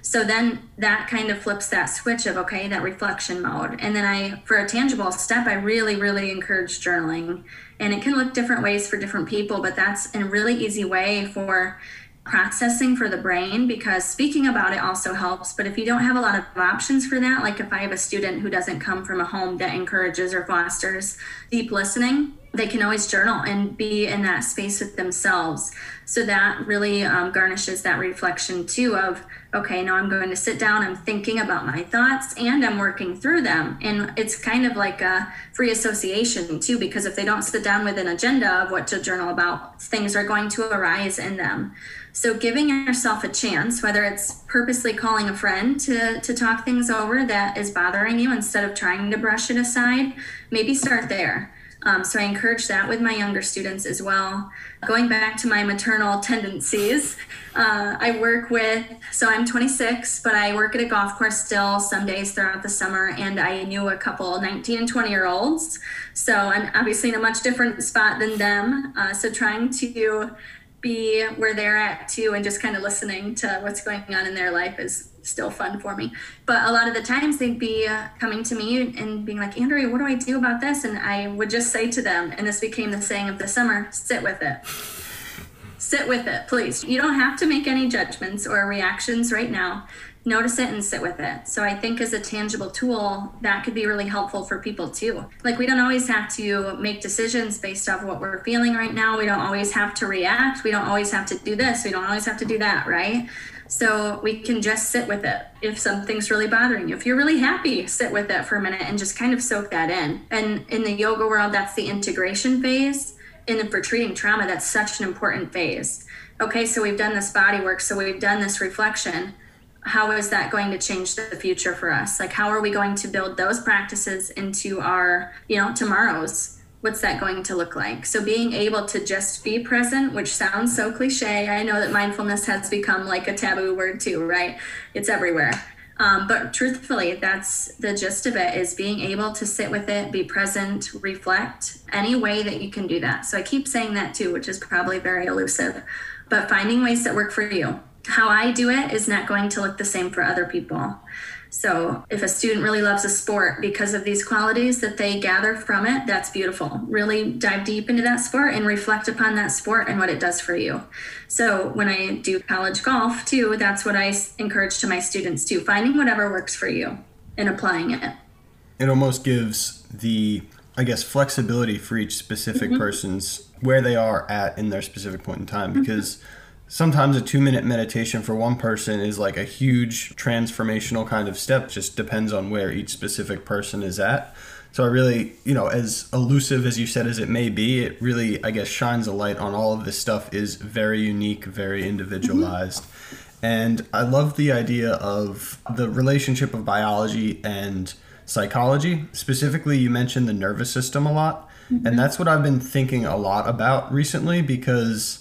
So then that kind of flips that switch of, okay, that reflection mode. And then I, for a tangible step, I really, really encourage journaling. And it can look different ways for different people, but that's a really easy way for processing for the brain because speaking about it also helps. But if you don't have a lot of options for that, like if I have a student who doesn't come from a home that encourages or fosters deep listening, they can always journal and be in that space with themselves. So that really um, garnishes that reflection too of, okay, now I'm going to sit down, I'm thinking about my thoughts and I'm working through them. And it's kind of like a free association too, because if they don't sit down with an agenda of what to journal about, things are going to arise in them. So giving yourself a chance, whether it's purposely calling a friend to, to talk things over that is bothering you instead of trying to brush it aside, maybe start there. Um, so I encourage that with my younger students as well. Going back to my maternal tendencies, uh, I work with, so I'm 26, but I work at a golf course still some days throughout the summer, and I knew a couple 19 and 20 year olds. So I'm obviously in a much different spot than them. Uh, so trying to be where they're at too and just kind of listening to what's going on in their life is still fun for me. But a lot of the times they'd be uh, coming to me and being like, Andrea, what do I do about this? And I would just say to them, and this became the saying of the summer sit with it. sit with it, please. You don't have to make any judgments or reactions right now notice it and sit with it. So I think as a tangible tool, that could be really helpful for people too. Like we don't always have to make decisions based off what we're feeling right now. We don't always have to react. We don't always have to do this. We don't always have to do that, right? So we can just sit with it if something's really bothering you. If you're really happy, sit with it for a minute and just kind of soak that in. And in the yoga world, that's the integration phase. And for treating trauma, that's such an important phase. Okay, so we've done this body work, so we've done this reflection how is that going to change the future for us? Like how are we going to build those practices into our you know tomorrows? What's that going to look like? So being able to just be present which sounds so cliche i know that mindfulness has become like a taboo word too right? It's everywhere. Um, but truthfully that's the gist of it is being able to sit with it be present reflect any way that you can do that. So i keep saying that too which is probably very elusive but finding ways that work for you how I do it is not going to look the same for other people. So, if a student really loves a sport because of these qualities that they gather from it, that's beautiful. Really dive deep into that sport and reflect upon that sport and what it does for you. So, when I do college golf too, that's what I encourage to my students too finding whatever works for you and applying it. It almost gives the, I guess, flexibility for each specific mm-hmm. person's where they are at in their specific point in time because. Mm-hmm sometimes a two minute meditation for one person is like a huge transformational kind of step. Just depends on where each specific person is at. So i really you know as elusive as you said as it may be it really i guess shines a light on all of this stuff is very unique very individualized. Mm-hmm. and i love the idea of the relationship of biology and psychology. Specifically you mentioned the nervous system a lot. Mm-hmm. and that's what i've been thinking a lot about recently because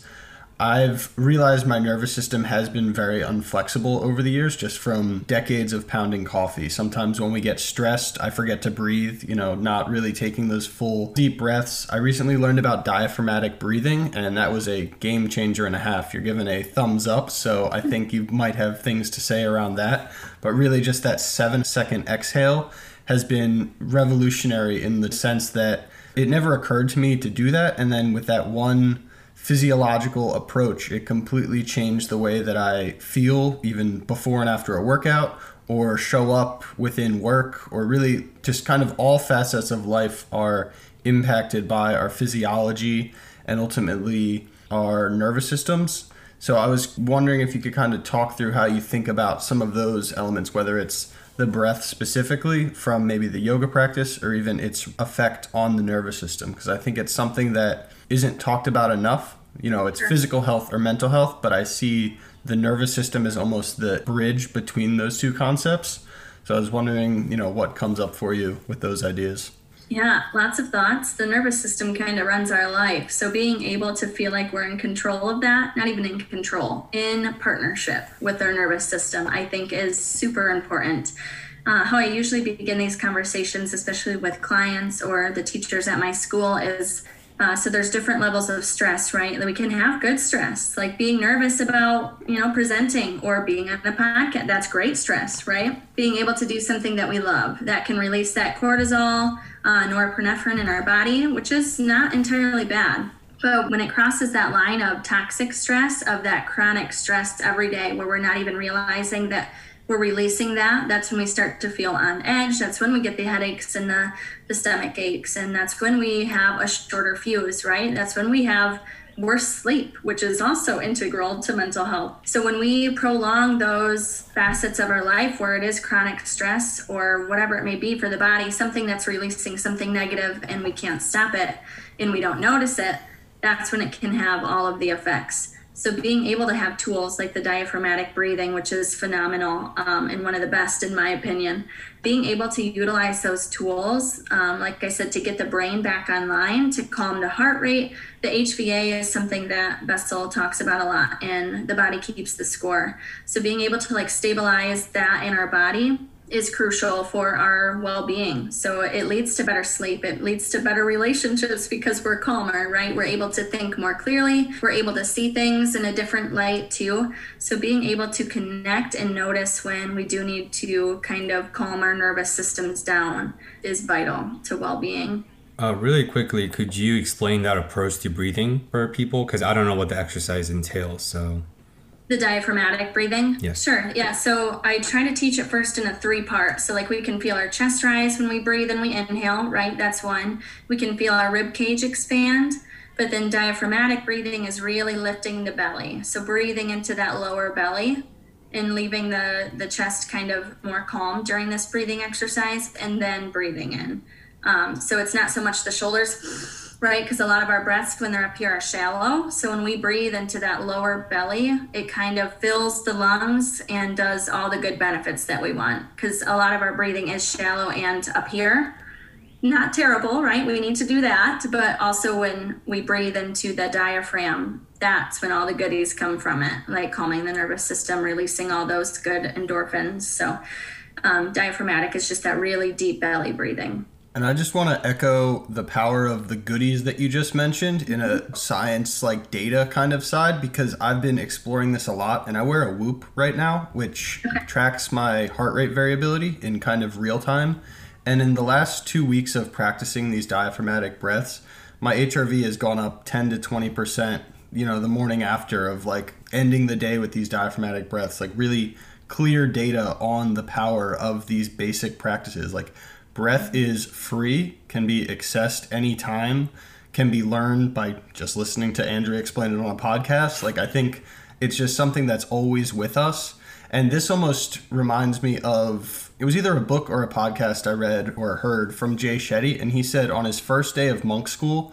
I've realized my nervous system has been very unflexible over the years just from decades of pounding coffee. Sometimes when we get stressed, I forget to breathe, you know, not really taking those full deep breaths. I recently learned about diaphragmatic breathing, and that was a game changer and a half. You're given a thumbs up, so I hmm. think you might have things to say around that. But really, just that seven second exhale has been revolutionary in the sense that it never occurred to me to do that. And then with that one, physiological approach. It completely changed the way that I feel, even before and after a workout, or show up within work, or really just kind of all facets of life are impacted by our physiology and ultimately our nervous systems. So I was wondering if you could kind of talk through how you think about some of those elements, whether it's the breath specifically from maybe the yoga practice or even its effect on the nervous system, because I think it's something that isn't talked about enough. You know, it's physical health or mental health, but I see the nervous system is almost the bridge between those two concepts. So I was wondering, you know, what comes up for you with those ideas. Yeah, lots of thoughts. The nervous system kind of runs our life. So being able to feel like we're in control of that, not even in control, in partnership with our nervous system, I think is super important. Uh, how I usually begin these conversations, especially with clients or the teachers at my school, is uh, so there's different levels of stress, right? That we can have good stress, like being nervous about, you know, presenting or being on a podcast. That's great stress, right? Being able to do something that we love that can release that cortisol, uh, norepinephrine in our body, which is not entirely bad. But when it crosses that line of toxic stress, of that chronic stress every day, where we're not even realizing that we're releasing that, that's when we start to feel on edge. That's when we get the headaches and the, the stomach aches. And that's when we have a shorter fuse, right? That's when we have worse sleep, which is also integral to mental health. So when we prolong those facets of our life where it is chronic stress or whatever it may be for the body, something that's releasing something negative and we can't stop it and we don't notice it, that's when it can have all of the effects. So being able to have tools like the diaphragmatic breathing, which is phenomenal um, and one of the best in my opinion, being able to utilize those tools, um, like I said, to get the brain back online, to calm the heart rate. The HVA is something that Bessel talks about a lot, and the body keeps the score. So being able to like stabilize that in our body is crucial for our well-being. So it leads to better sleep. It leads to better relationships because we're calmer right? We're able to think more clearly. We're able to see things in a different light too. So being able to connect and notice when we do need to kind of calm our nervous systems down is vital to well-being. Uh, really quickly, could you explain that approach to breathing for people? Because I don't know what the exercise entails. So the diaphragmatic breathing? Yes. Sure. Yeah. So I try to teach it first in a three part. So, like, we can feel our chest rise when we breathe and we inhale, right? That's one. We can feel our rib cage expand. But then diaphragmatic breathing is really lifting the belly. So, breathing into that lower belly and leaving the, the chest kind of more calm during this breathing exercise and then breathing in. Um, so, it's not so much the shoulders right? Because a lot of our breaths, when they're up here, are shallow. So when we breathe into that lower belly, it kind of fills the lungs and does all the good benefits that we want. Because a lot of our breathing is shallow and up here. Not terrible, right? We need to do that. But also when we breathe into the diaphragm, that's when all the goodies come from it, like calming the nervous system, releasing all those good endorphins. So um, diaphragmatic is just that really deep belly breathing. And I just want to echo the power of the goodies that you just mentioned in a science like data kind of side because I've been exploring this a lot and I wear a Whoop right now, which tracks my heart rate variability in kind of real time. And in the last two weeks of practicing these diaphragmatic breaths, my HRV has gone up 10 to 20%, you know, the morning after of like ending the day with these diaphragmatic breaths, like really clear data on the power of these basic practices. Like breath is free, can be accessed anytime, can be learned by just listening to Andrea explain it on a podcast. Like, I think it's just something that's always with us. And this almost reminds me of it was either a book or a podcast I read or heard from Jay Shetty. And he said on his first day of monk school,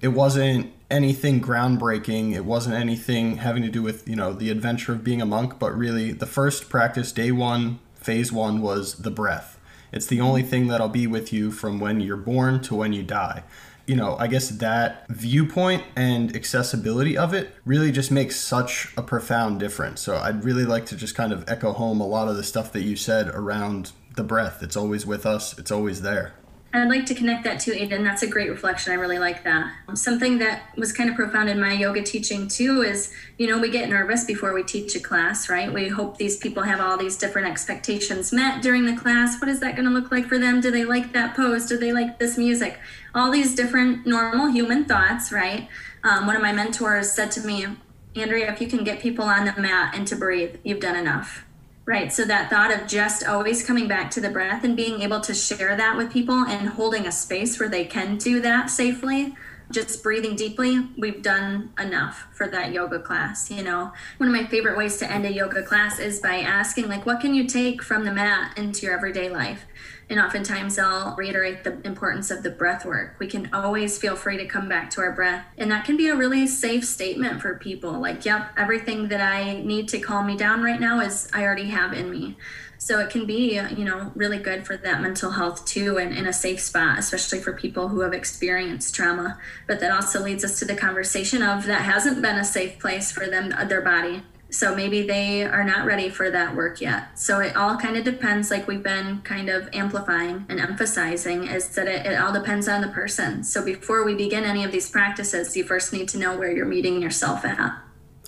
it wasn't anything groundbreaking. It wasn't anything having to do with, you know, the adventure of being a monk, but really the first practice, day one, phase one, was the breath it's the only thing that'll be with you from when you're born to when you die. You know, I guess that viewpoint and accessibility of it really just makes such a profound difference. So I'd really like to just kind of echo home a lot of the stuff that you said around the breath. It's always with us, it's always there. I'd like to connect that to Aiden. That's a great reflection. I really like that. Something that was kind of profound in my yoga teaching too is, you know, we get nervous before we teach a class, right? We hope these people have all these different expectations met during the class. What is that going to look like for them? Do they like that pose? Do they like this music? All these different normal human thoughts, right? Um, one of my mentors said to me, Andrea, if you can get people on the mat and to breathe, you've done enough Right. So that thought of just always coming back to the breath and being able to share that with people and holding a space where they can do that safely, just breathing deeply, we've done enough for that yoga class. You know, one of my favorite ways to end a yoga class is by asking, like, what can you take from the mat into your everyday life? And oftentimes I'll reiterate the importance of the breath work. We can always feel free to come back to our breath. And that can be a really safe statement for people like, yep, everything that I need to calm me down right now is I already have in me. So it can be, you know, really good for that mental health too and in a safe spot, especially for people who have experienced trauma. But that also leads us to the conversation of that hasn't been a safe place for them, their body. So maybe they are not ready for that work yet. So it all kind of depends, like we've been kind of amplifying and emphasizing, is that it, it all depends on the person. So before we begin any of these practices, you first need to know where you're meeting yourself at.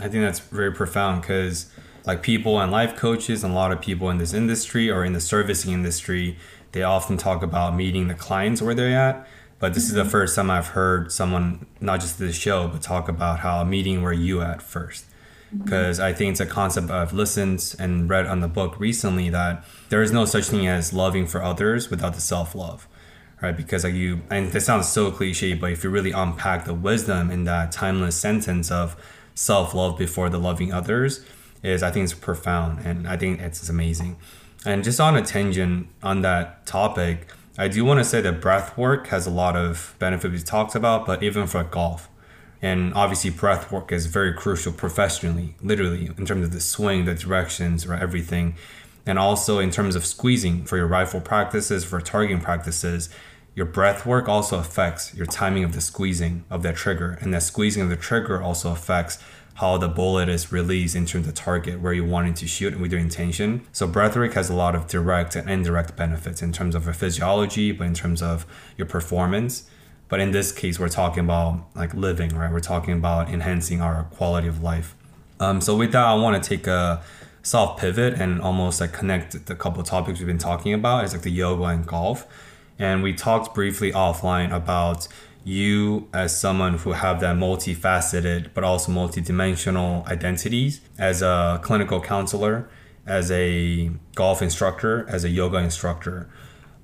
I think that's very profound because like people and life coaches and a lot of people in this industry or in the servicing industry, they often talk about meeting the clients where they're at. But this mm-hmm. is the mm-hmm. first time I've heard someone, not just this show, but talk about how meeting where you at first. Because mm-hmm. I think it's a concept I've listened and read on the book recently that there is no such thing as loving for others without the self love. Right, because like you, and this sounds so cliche, but if you really unpack the wisdom in that timeless sentence of self love before the loving others, is I think it's profound and I think it's amazing. And just on a tangent on that topic, I do want to say that breath work has a lot of benefits we talked about, but even for golf. And obviously, breath work is very crucial professionally, literally, in terms of the swing, the directions, or everything. And also in terms of squeezing for your rifle practices, for targeting practices, your breath work also affects your timing of the squeezing of that trigger. And that squeezing of the trigger also affects how the bullet is released into the target where you wanted to shoot and with your intention. So breathwork has a lot of direct and indirect benefits in terms of your physiology, but in terms of your performance. But in this case, we're talking about like living, right? We're talking about enhancing our quality of life. Um, so with that, I want to take a soft pivot and almost like connect the couple topics we've been talking about. It's like the yoga and golf. And we talked briefly offline about you as someone who have that multifaceted but also multidimensional identities as a clinical counselor, as a golf instructor, as a yoga instructor.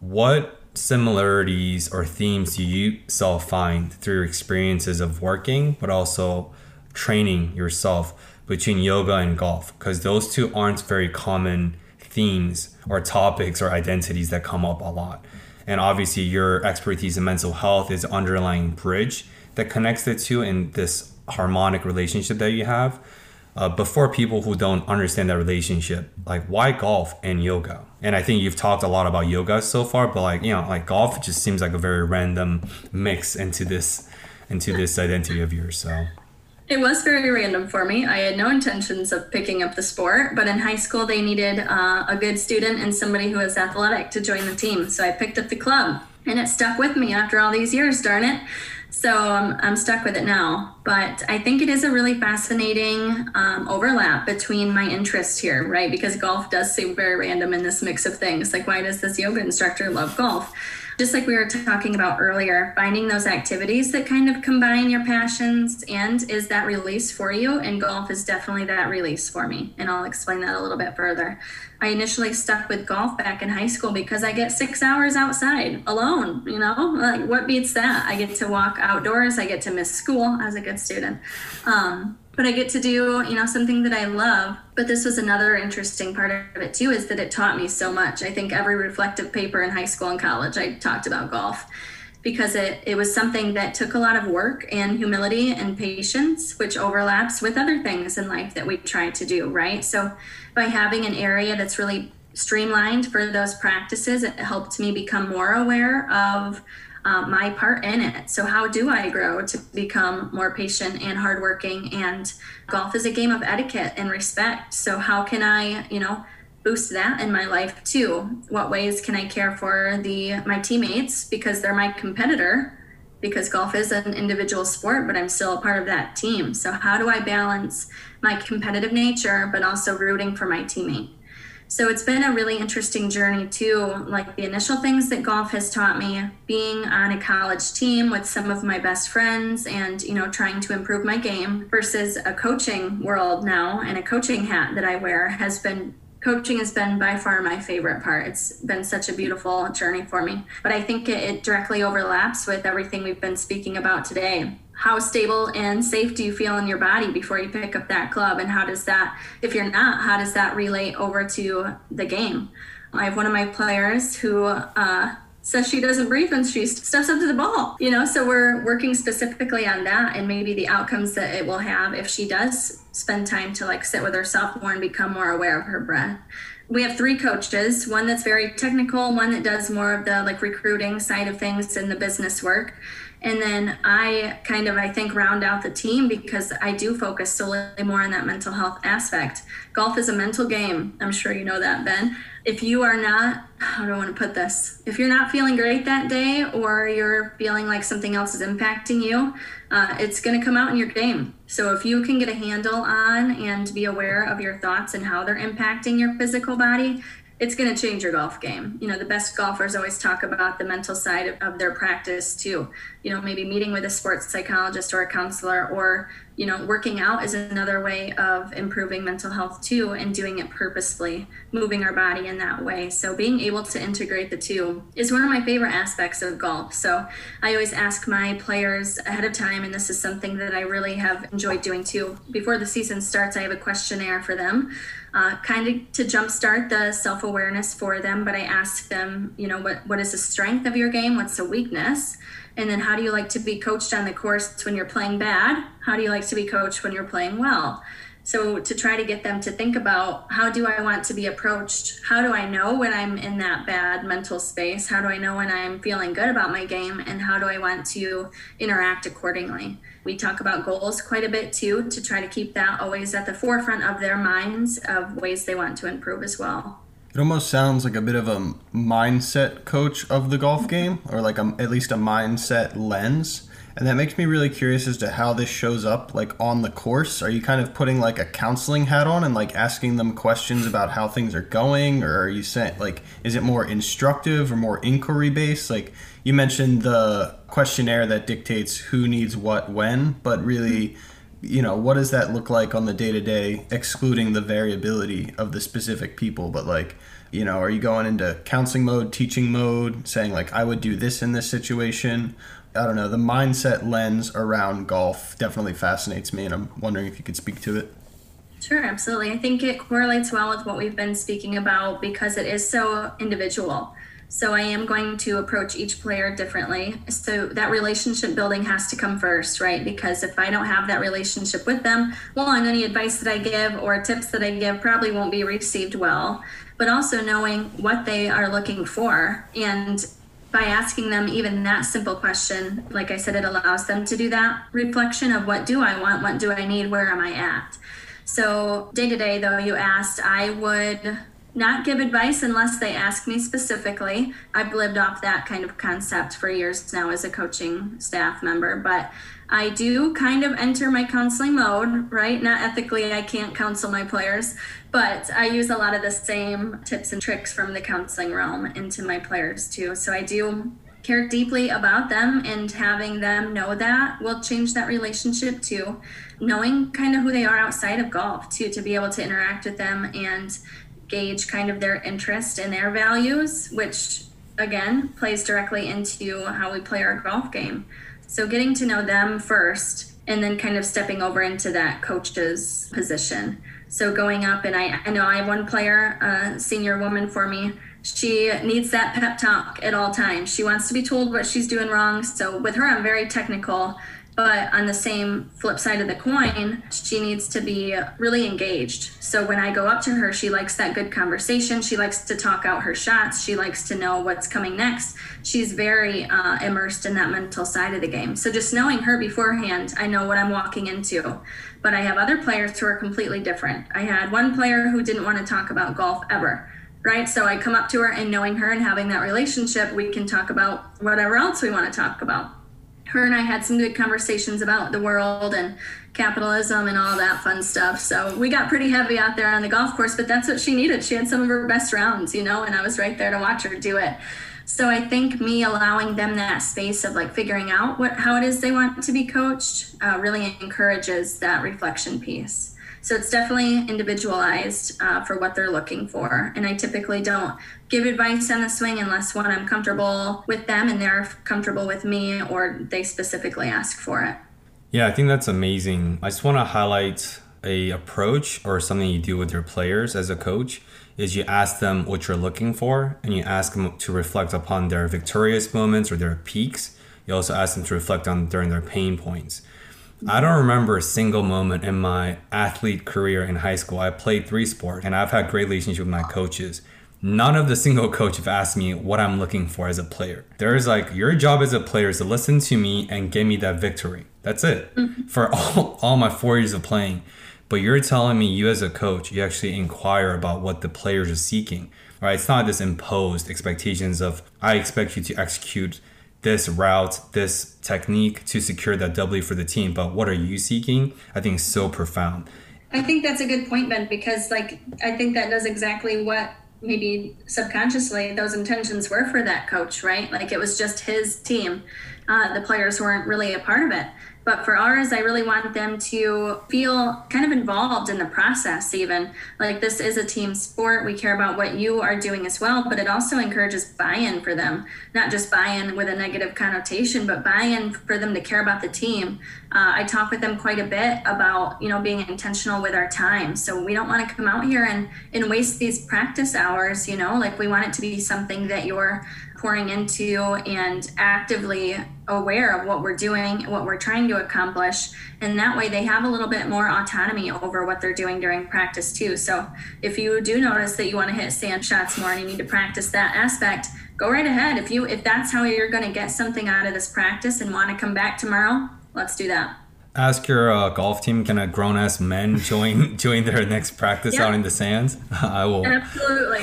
What similarities or themes you self find through your experiences of working but also training yourself between yoga and golf? Because those two aren't very common themes or topics or identities that come up a lot. And obviously, your expertise in mental health is underlying bridge that connects the two in this harmonic relationship that you have. Uh, but for people who don't understand that relationship, like why golf and yoga? And I think you've talked a lot about yoga so far, but like you know, like golf just seems like a very random mix into this into this identity of yours. So it was very random for me. I had no intentions of picking up the sport, but in high school they needed uh, a good student and somebody who was athletic to join the team. So I picked up the club, and it stuck with me after all these years. Darn it! So um, I'm stuck with it now. But I think it is a really fascinating um, overlap between my interests here, right? Because golf does seem very random in this mix of things. Like, why does this yoga instructor love golf? just like we were talking about earlier, finding those activities that kind of combine your passions and is that release for you. And golf is definitely that release for me. And I'll explain that a little bit further. I initially stuck with golf back in high school because I get six hours outside alone. You know, like what beats that? I get to walk outdoors, I get to miss school as a good student. Um, but I get to do, you know, something that I love. But this was another interesting part of it too, is that it taught me so much. I think every reflective paper in high school and college, I talked about golf because it, it was something that took a lot of work and humility and patience, which overlaps with other things in life that we try to do, right? So by having an area that's really streamlined for those practices, it helped me become more aware of uh, my part in it. So, how do I grow to become more patient and hardworking? And golf is a game of etiquette and respect. So, how can I, you know, boost that in my life too? What ways can I care for the my teammates because they're my competitor? Because golf is an individual sport, but I'm still a part of that team. So, how do I balance my competitive nature but also rooting for my teammate? So it's been a really interesting journey too. Like the initial things that golf has taught me, being on a college team with some of my best friends and, you know, trying to improve my game versus a coaching world now and a coaching hat that I wear has been coaching has been by far my favorite part. It's been such a beautiful journey for me. But I think it, it directly overlaps with everything we've been speaking about today how stable and safe do you feel in your body before you pick up that club and how does that if you're not how does that relate over to the game i have one of my players who uh, says she doesn't breathe when she steps up to the ball you know? So we're working specifically on that and maybe the outcomes that it will have if she does spend time to like sit with herself more and become more aware of her breath. We have three coaches one that's very technical one that does more of the like recruiting side of things and the business work. And then i kind of i think round out the team because i do focus solely more on that mental health aspect. Golf is a mental game. I'm sure you know that ben if you are not how do i want to put this? If you're not feeling great that day or you're feeling like something else is impacting you uh, it's going to come out in your game. So if you can get a handle on and be aware of your thoughts and how they're impacting your physical body it's going to change your golf game. You know, the best golfers always talk about the mental side of, their practice too. You know, maybe meeting with a sports psychologist or a counselor or you know, working out is another way of improving mental health too, and doing it purposefully, moving our body in that way. So, being able to integrate the two is one of my favorite aspects of golf. So, I always ask my players ahead of time, and this is something that I really have enjoyed doing too. Before the season starts, I have a questionnaire for them. Uh, kind of to jumpstart the self awareness for them, but I ask them, you know, what, what is the strength of your game? What's the weakness? And then how do you like to be coached on the course when you're playing bad? How do you like to be coached when you're playing well? So to try to get them to think about how do I want to be approached? How do I know when I'm in that bad mental space? How do I know when I'm feeling good about my game? And how do I want to interact accordingly? We talk about goals quite a bit too to try to keep that always at the forefront of their minds of ways they want to improve as well. It almost sounds like a bit of a mindset coach of the golf mm-hmm. game, or like a, at least a mindset lens. And that makes me really curious as to how this shows up, like on the course. Are you kind of putting like a counseling hat on and like asking them questions about how things are going, or are you saying like, is it more instructive or more inquiry based? Like you mentioned the questionnaire that dictates who needs what when, but really you know what does that look like on the day to day excluding the variability of the specific people but like you know are you going into counseling mode teaching mode saying like i would do this in this situation i don't know the mindset lens around golf definitely fascinates me and i'm wondering if you could speak to it Sure, absolutely. I think it correlates well with what we've been speaking about because it is so individual. So I am going to approach each player differently. So that relationship building has to come first, right? Because if I don't have that relationship with them, well, any advice that I give or tips that I give probably won't be received well. But also knowing what they are looking for and by asking them even that simple question, like I said, it allows them to do that reflection of what do I want, what do I need, where am I at. So, day to day, though, you asked, I would not give advice unless they ask me specifically. I've lived off that kind of concept for years now as a coaching staff member, but I do kind of enter my counseling mode, right? Not ethically, I can't counsel my players, but I use a lot of the same tips and tricks from the counseling realm into my players too. So I do care deeply about them and having them know that will change that relationship too knowing kind of who they are outside of golf too to be able to interact with them and gauge kind of their interest and their values, which again plays directly into how we play our golf game. So getting to know them first and then kind of stepping over into that coach's position. So going up, and I, I know I have one player, a senior woman for me. She needs that pep talk at all times. She wants to be told what she's doing wrong. So with her, I'm very technical but on the same flip side of the coin, she needs to be really engaged. So when I go up to her, she likes that good conversation. She likes to talk out her shots. She likes to know what's coming next. She's very uh, immersed in that mental side of the game. So just knowing her beforehand, I know what I'm walking into. But I have other players who are completely different. I had one player who didn't want to talk about golf ever right? So I come up to her and knowing her and having that relationship, we can talk about whatever else we want to talk about her and I had some good conversations about the world and capitalism and all that fun stuff. So we got pretty heavy out there on the golf course, but that's what she needed. She had some of her best rounds, you know, and I was right there to watch her do it. So I think me allowing them that space of like figuring out what how it is they want to be coached uh, really encourages that reflection piece. So it's definitely individualized uh, for what they're looking for. And I typically don't give advice on the swing unless one, I'm comfortable with them and they're comfortable with me or they specifically ask for it. Yeah, I think that's amazing. I just want to highlight a approach or something you do with your players as a coach is you ask them what you're looking for and you ask them to reflect upon their victorious moments or their peaks. You also ask them to reflect on during their pain points. I don't remember a single moment in my athlete career in high school. I played three sports and I've had great relationship with my coaches. None of the single coach have asked me what I'm looking for as a player. There's like your job as a player is to listen to me and give me that victory. That's it mm-hmm. for <laughs> all, all my four years of playing. But you're telling me you as a coach, you actually inquire about what the players are seeking. Right? It's not this imposed expectations of I expect you to execute this route, this technique to secure that W for the team. But what are you seeking? I think is so profound. I think that's a good point, Ben, because like I think that does exactly what maybe subconsciously those intentions were for that coach, right? Like it was just his team. Uh, the players weren't really a part of it. But for ours, I really want them to feel kind of involved in the process, even. Like this is a team sport. We care about what you are doing as well, but it also encourages buy in for them, not just buy in with a negative connotation, but buy in for them to care about the team. Uh, I talk with them quite a bit about, you know, being intentional with our time. So we don't want to come out here and, and waste these practice hours, you know, like we want it to be something that you're pouring into and actively aware of what we're doing, what we're trying to accomplish. And that way they have a little bit more autonomy over what they're doing during practice too. So if you do notice that you want to hit sand shots more and you need to practice that aspect, go right ahead. If you if that's how you're going to get something out of this practice and want to come back tomorrow, let's do that. Ask your uh, golf team, can a grown ass men <laughs> join join their next practice yeah. out in the sands? <laughs> I will. Absolutely.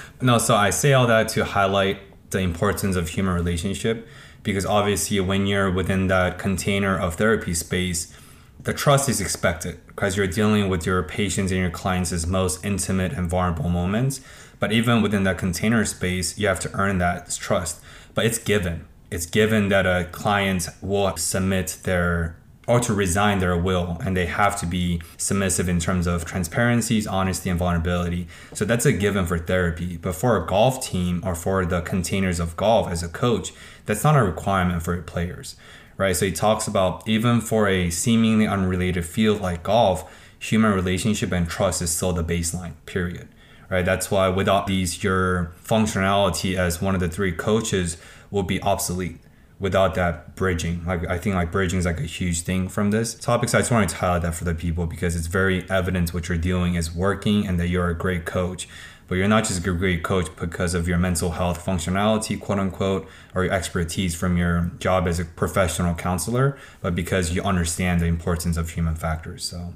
<laughs> no, so I say all that to highlight the importance of human relationship because obviously when you're within that container of therapy space the trust is expected because you're dealing with your patients and your clients' most intimate and vulnerable moments. But even within that container space you have to earn that trust. But it's given. It's given that a client will submit their or to resign their will and they have to be submissive in terms of transparencies honesty and vulnerability. So that's a given for therapy. But for a golf team or for the containers of golf as a coach that's not a requirement for players right? So he talks about even for a seemingly unrelated field like golf human relationship and trust is still the baseline period right? That's why without these your functionality as one of the three coaches will be obsolete without that bridging. Like I think like bridging is like a huge thing from this topic. So I just wanted to highlight that for the people because it's very evident what you're doing is working and that you're a great coach. But you're not just a great coach because of your mental health functionality, quote unquote, or your expertise from your job as a professional counselor, but because you understand the importance of human factors. So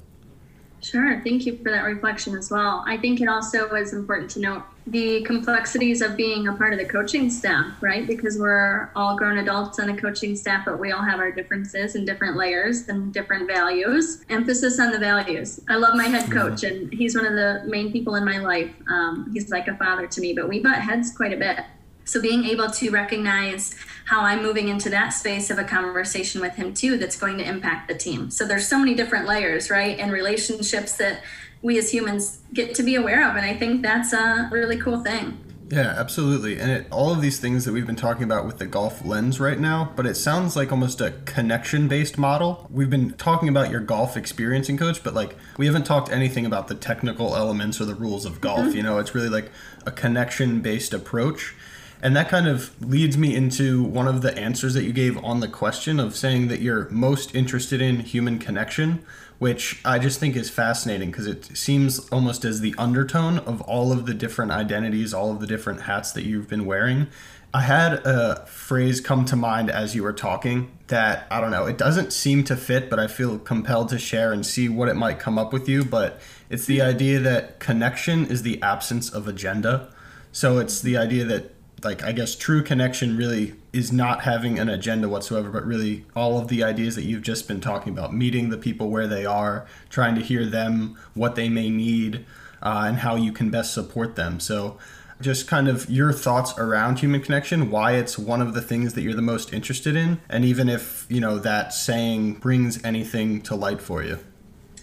Sure. Thank you for that reflection as well. I think it also is important to note the complexities of being a part of the coaching staff, right? Because we're all grown adults on the coaching staff, but we all have our differences and different layers and different values. Emphasis on the values. I love my head coach, and he's one of the main people in my life. Um, he's like a father to me, but we butt heads quite a bit. So being able to recognize how I'm moving into that space of a conversation with him too that's going to impact the team. So there's so many different layers, right? And relationships that we as humans get to be aware of and I think that's a really cool thing. Yeah, absolutely. And it, all of these things that we've been talking about with the golf lens right now, but it sounds like almost a connection based model. We've been talking about your golf experiencing coach, but like we haven't talked anything about the technical elements or the rules of golf. Mm-hmm. You know, it's really like a connection based approach. And that kind of leads me into one of the answers that you gave on the question of saying that you're most interested in human connection, which I just think is fascinating because it seems almost as the undertone of all of the different identities, all of the different hats that you've been wearing. I had a phrase come to mind as you were talking that I don't know, it doesn't seem to fit, but I feel compelled to share and see what it might come up with you. But it's the idea that connection is the absence of agenda. So it's the idea that like I guess true connection really is not having an agenda whatsoever, but really all of the ideas that you've just been talking about, meeting the people where they are, trying to hear them, what they may need, uh, and how you can best support them. So, just kind of your thoughts around human connection, why it's one of the things that you're the most interested in, and even if you know that saying brings anything to light for you.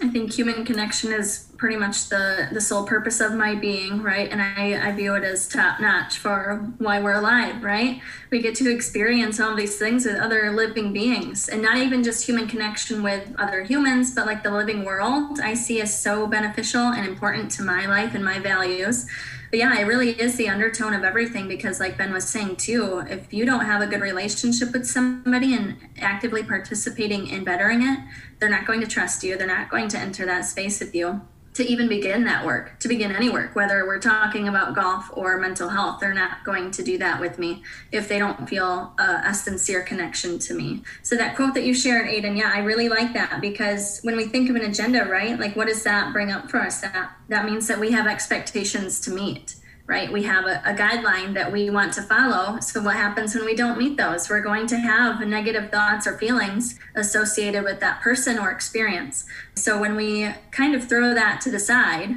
I think human connection is pretty much the the sole purpose of my being, right? And I, I view it as top notch for why we're alive, right? We get to experience all these things with other living beings and not even just human connection with other humans, but like the living world. I see as so beneficial and important to my life and my values but yeah, it really is the undertone of everything because, like Ben was saying too, if you don't have a good relationship with somebody and actively participating in bettering it, they're not going to trust you. They're not going to enter that space with you to even begin that work, to begin any work, whether we're talking about golf or mental health, they're not going to do that with me if they don't feel a, a, sincere connection to me. So that quote that you shared, Aiden, yeah, I really like that because when we think of an agenda, right, like what does that bring up for us? That that means that we have expectations to meet right? We have a, a, guideline that we want to follow. So, what happens when we don't meet those? We're going to have negative thoughts or feelings associated with that person or experience. So, when we kind of throw that to the side,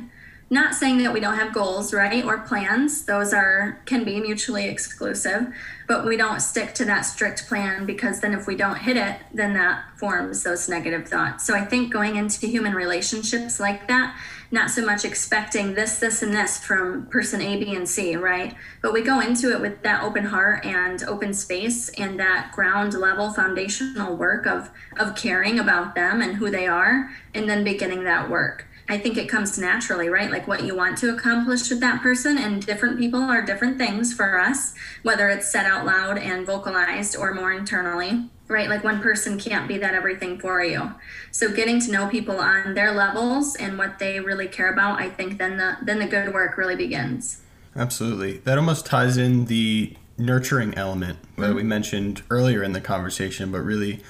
not saying that we don't have goals, right, or plans, those are can be mutually exclusive, but we don't stick to that strict plan because then if we don't hit it, then that forms those negative thoughts. So I think going into human relationships like that, not so much expecting this, this, and this from person A, B, and C, right? But we go into it with that open heart and open space and that ground level foundational work of of caring about them and who they are, and then beginning that work. I think it comes naturally, right? Like what you want to accomplish with that person, and different people are different things for us, whether it's said out loud and vocalized or more internally, right? Like one person can't be that everything for you. So getting to know people on their levels and what they really care about, I think then the then the good work really begins. Absolutely. That almost ties in the nurturing element that mm-hmm. we mentioned earlier in the conversation, but really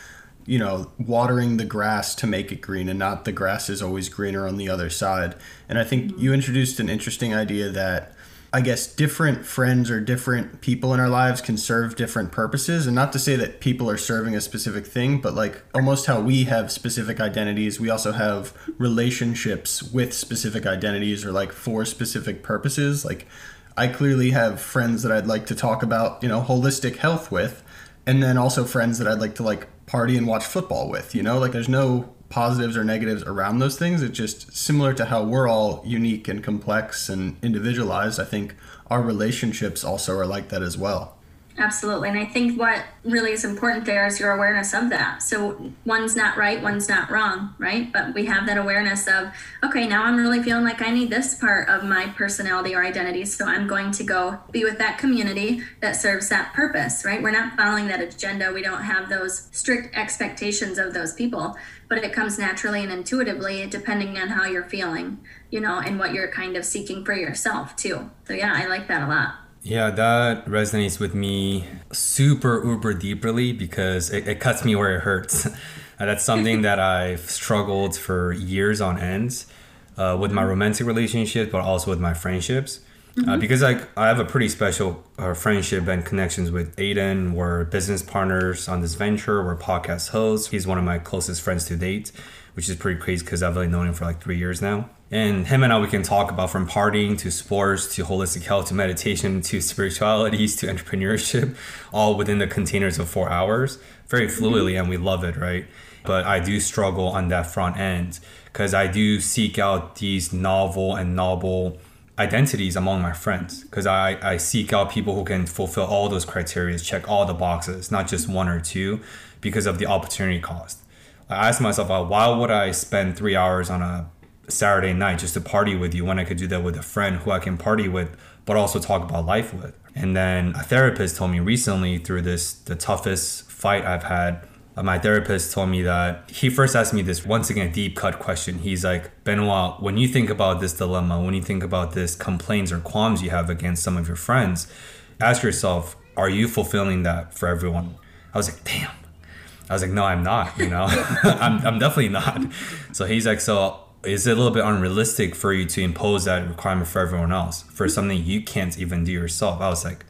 you know, watering the grass to make it green and not the grass is always greener on the other side. And I think you introduced an interesting idea that I guess different friends or different people in our lives can serve different purposes. And not to say that people are serving a specific thing, but like almost how we have specific identities, we also have relationships with specific identities or like for specific purposes. Like I clearly have friends that I'd like to talk about, you know, holistic health with. And then also friends that I'd like to like party and watch football with. You know, like there's no positives or negatives around those things. It's just similar to how we're all unique and complex and individualized. I think our relationships also are like that as well. Absolutely. And I think what really is important there is your awareness of that. So one's not right, one's not wrong, right? But we have that awareness of, okay, now I'm really feeling like I need this part of my personality or identity. So I'm going to go be with that community that serves that purpose, right? We're not following that agenda. We don't have those strict expectations of those people, but it comes naturally and intuitively depending on how you're feeling, you know, and what you're kind of seeking for yourself too. So yeah, I like that a lot. Yeah, that resonates with me super uber deeply because it, it cuts me where it hurts. <laughs> that's something that <laughs> I've struggled for years on ends uh, with my romantic relationships, but also with my friendships. Uh, mm-hmm. Uh, because like I have a pretty special uh, friendship and connections with Aiden. We're business partners on this venture. We're podcast hosts. He's one of my closest friends to date, which is pretty crazy because I've only known him for like three years now. And him and I, we can talk about from partying to sports to holistic health to meditation to spiritualities to entrepreneurship, <laughs> all within the containers of four hours, very mm-hmm. fluidly, and we love it, right? But I do struggle on that front end because I do seek out these novel and novel identities among my friends because I, I seek out people who can fulfill all those criteria, check all the boxes, not just one or two, because of the opportunity cost. I ask myself, why would I spend three hours on a Saturday night just to party with you when I could do that with a friend who I can party with, but also talk about life with. And then a therapist told me recently through this, the toughest fight I've had, uh, Uh, my therapist told me that he first asked me this once again deep cut question. He's like, Benoit, when you think about this dilemma, when you think about this complaints or qualms you have against some of your friends, ask yourself, are you fulfilling that for everyone? I was like, damn. I was like, no, I'm not, you know, <laughs> I'm, I'm definitely not. So he's like, so is it a little bit unrealistic for you to impose that requirement for everyone else for something you can't even do yourself? I was like,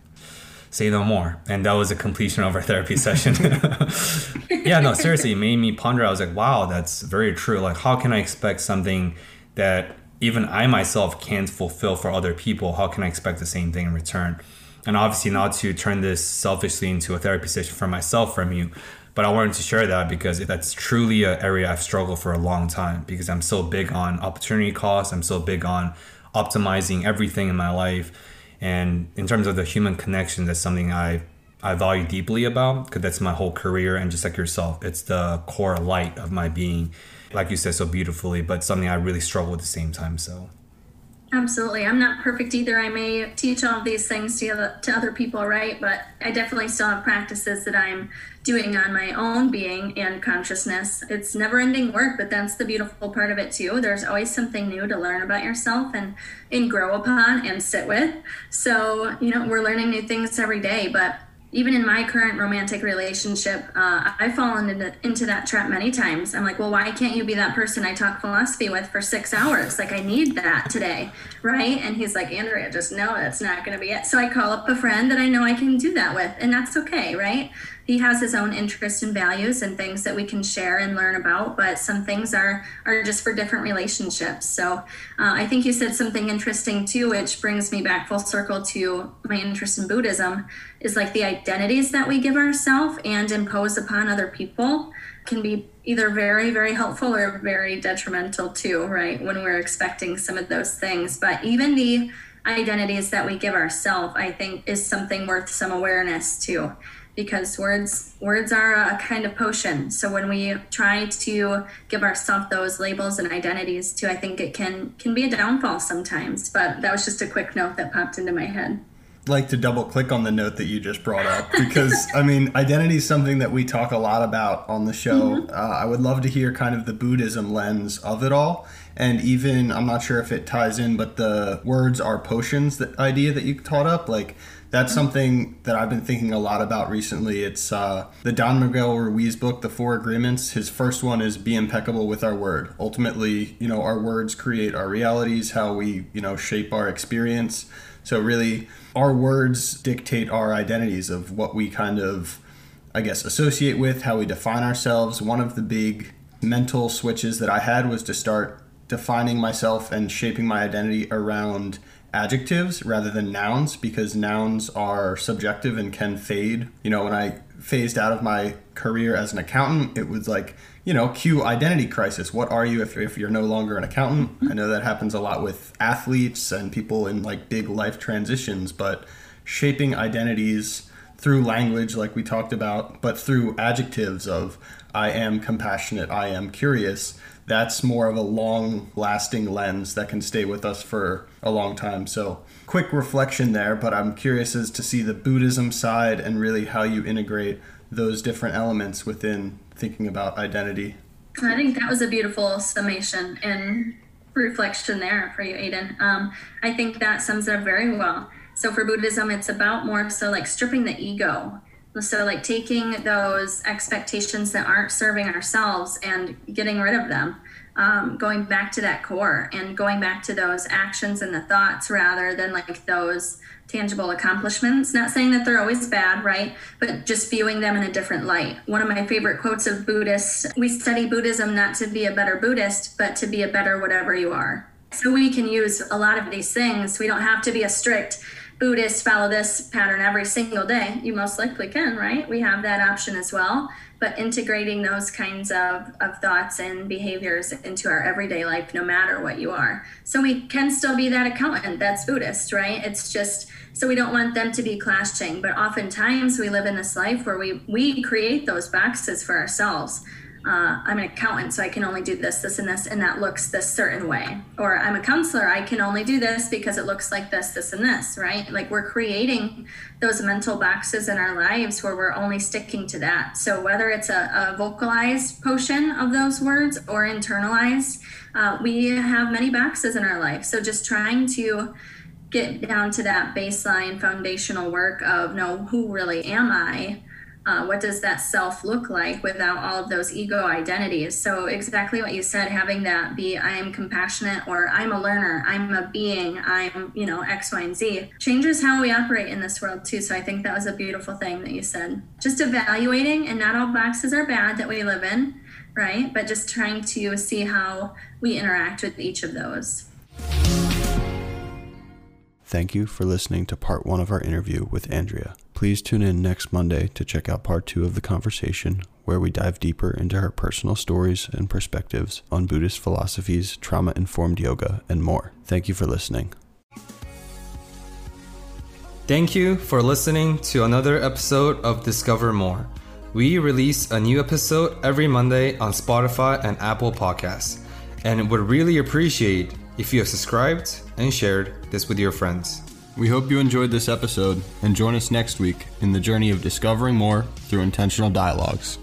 say no more. And that was a completion of our therapy <laughs> session. <laughs> yeah, no, seriously, it made me ponder. I was like, wow, that's very true. Like, how can I expect something that even I myself can't fulfill for other people? How can I expect the same thing in return? And obviously, not to turn this selfishly into a therapy session for myself from you, But I wanted to share that because that's truly an area I've struggled for a long time because I'm so big on opportunity cost. I'm so big on optimizing everything in my life. And in terms of the human connection, that's something I I value deeply about because that's my whole career. And just like yourself, it's the core light of my being, like you said so beautifully, but something I really struggle at the same time. So. Absolutely. I'm not perfect either. I may teach all of these things to to other people, right? But I definitely still have practices that I'm doing on my own being and consciousness. It's never ending work, but that's the beautiful part of it too. There's always something new to learn about yourself and, and grow upon and sit with. So, you know, we're learning new things every day, but even in my current romantic relationship, uh, I've fallen into, into that trap many times. I'm like, well, why can't you be that person I talk philosophy with for six hours? Like, I need that today, right? And he's like, Andrea, just know that's not going to be it. So I call up a friend that I know I can do that with, and that's okay, right? He has his own interests and values and things that we can share and learn about but some things are are just for different relationships. So uh, i think you said something interesting too which brings me back full circle to my interest in buddhism is like the identities that we give ourselves and impose upon other people can be either very very helpful or very detrimental too right? When we're expecting some of those things. But even the identities that we give ourselves i think is something worth some awareness too because words words are a kind of potion so when we try to give ourselves those labels and identities too i think it can can be a downfall sometimes but that was just a quick note that popped into my head like to double click on the note that you just brought up because I mean identity is something that we talk a lot about on the show. Mm-hmm. Uh, I would love to hear kind of the Buddhism lens of it all, and even I'm not sure if it ties in, but the words are potions that idea that you taught up like that's something that I've been thinking a lot about recently. It's uh, the Don Miguel Ruiz book, The Four Agreements. His first one is be impeccable with our word. Ultimately, you know, our words create our realities, how we, you know, shape our experience. So really, our words dictate our identities of what we kind of, I guess, associate with, how we define ourselves. One of the big mental switches that I had was to start defining myself and shaping my identity around adjectives rather than nouns because nouns are subjective and can fade. You know, when I phased out of my career as an accountant, it was like, you know, cue identity crisis. What are you if, if you're no longer an accountant? I know that happens a lot with athletes and people in like big life transitions, but shaping identities through language, like we talked about, but through adjectives of I am compassionate, I am curious, that's more of a long lasting lens that can stay with us for a long time. So, quick reflection there, but I'm curious as to see the Buddhism side and really how you integrate those different elements within thinking about identity. I think that was a beautiful summation and reflection there for you, Aiden. Um, I think that sums it up very well. So, for Buddhism, it's about more so like stripping the ego so, like taking those expectations that aren't serving ourselves and getting rid of them, um, going back to that core and going back to those actions and the thoughts rather than like those tangible accomplishments. Not saying that they're always bad, right? But just viewing them in a different light. One of my favorite quotes of Buddhists we study Buddhism not to be a better Buddhist, but to be a better whatever you are. So, we can use a lot of these things. We don't have to be a strict Buddhist follow this pattern every single day. You most likely can, right? We have that option as well. But integrating those kinds of, of thoughts and behaviors into our everyday life, no matter what you are. So we can still be that accountant that's Buddhist, right? It's just so we don't want them to be clashing. But oftentimes we live in this life where we, we create those boxes for ourselves uh, I'm an accountant, so I can only do this, this, and this, and that looks this certain way. Or I'm a counselor, I can only do this because it looks like this, this, and this, right? Like we're creating those mental boxes in our lives where we're only sticking to that. So whether it's a, a vocalized potion of those words or internalized, uh, we have many boxes in our life. So just trying to get down to that baseline foundational work of no, who really am I? Uh, what does that self look like without all of those ego identities? So exactly what you said having that be i am compassionate or i'm a learner i'm a being i'm you know x y and z changes how we operate in this world too. So i think that was a beautiful thing that you said. Just evaluating and not all boxes are bad that we live in right? But just trying to see how we interact with each of those thank you for listening to part one of our interview with Andrea. Please tune in next Monday to check out part two of the conversation, where we dive deeper into her personal stories and perspectives on Buddhist philosophies, trauma informed yoga, and more. Thank you for listening. Thank you for listening to another episode of Discover More. We release a new episode every Monday on Spotify and Apple Podcasts, and would really appreciate if you have subscribed and shared this with your friends. We hope you enjoyed this episode and join us next week in the journey of discovering more through intentional dialogues.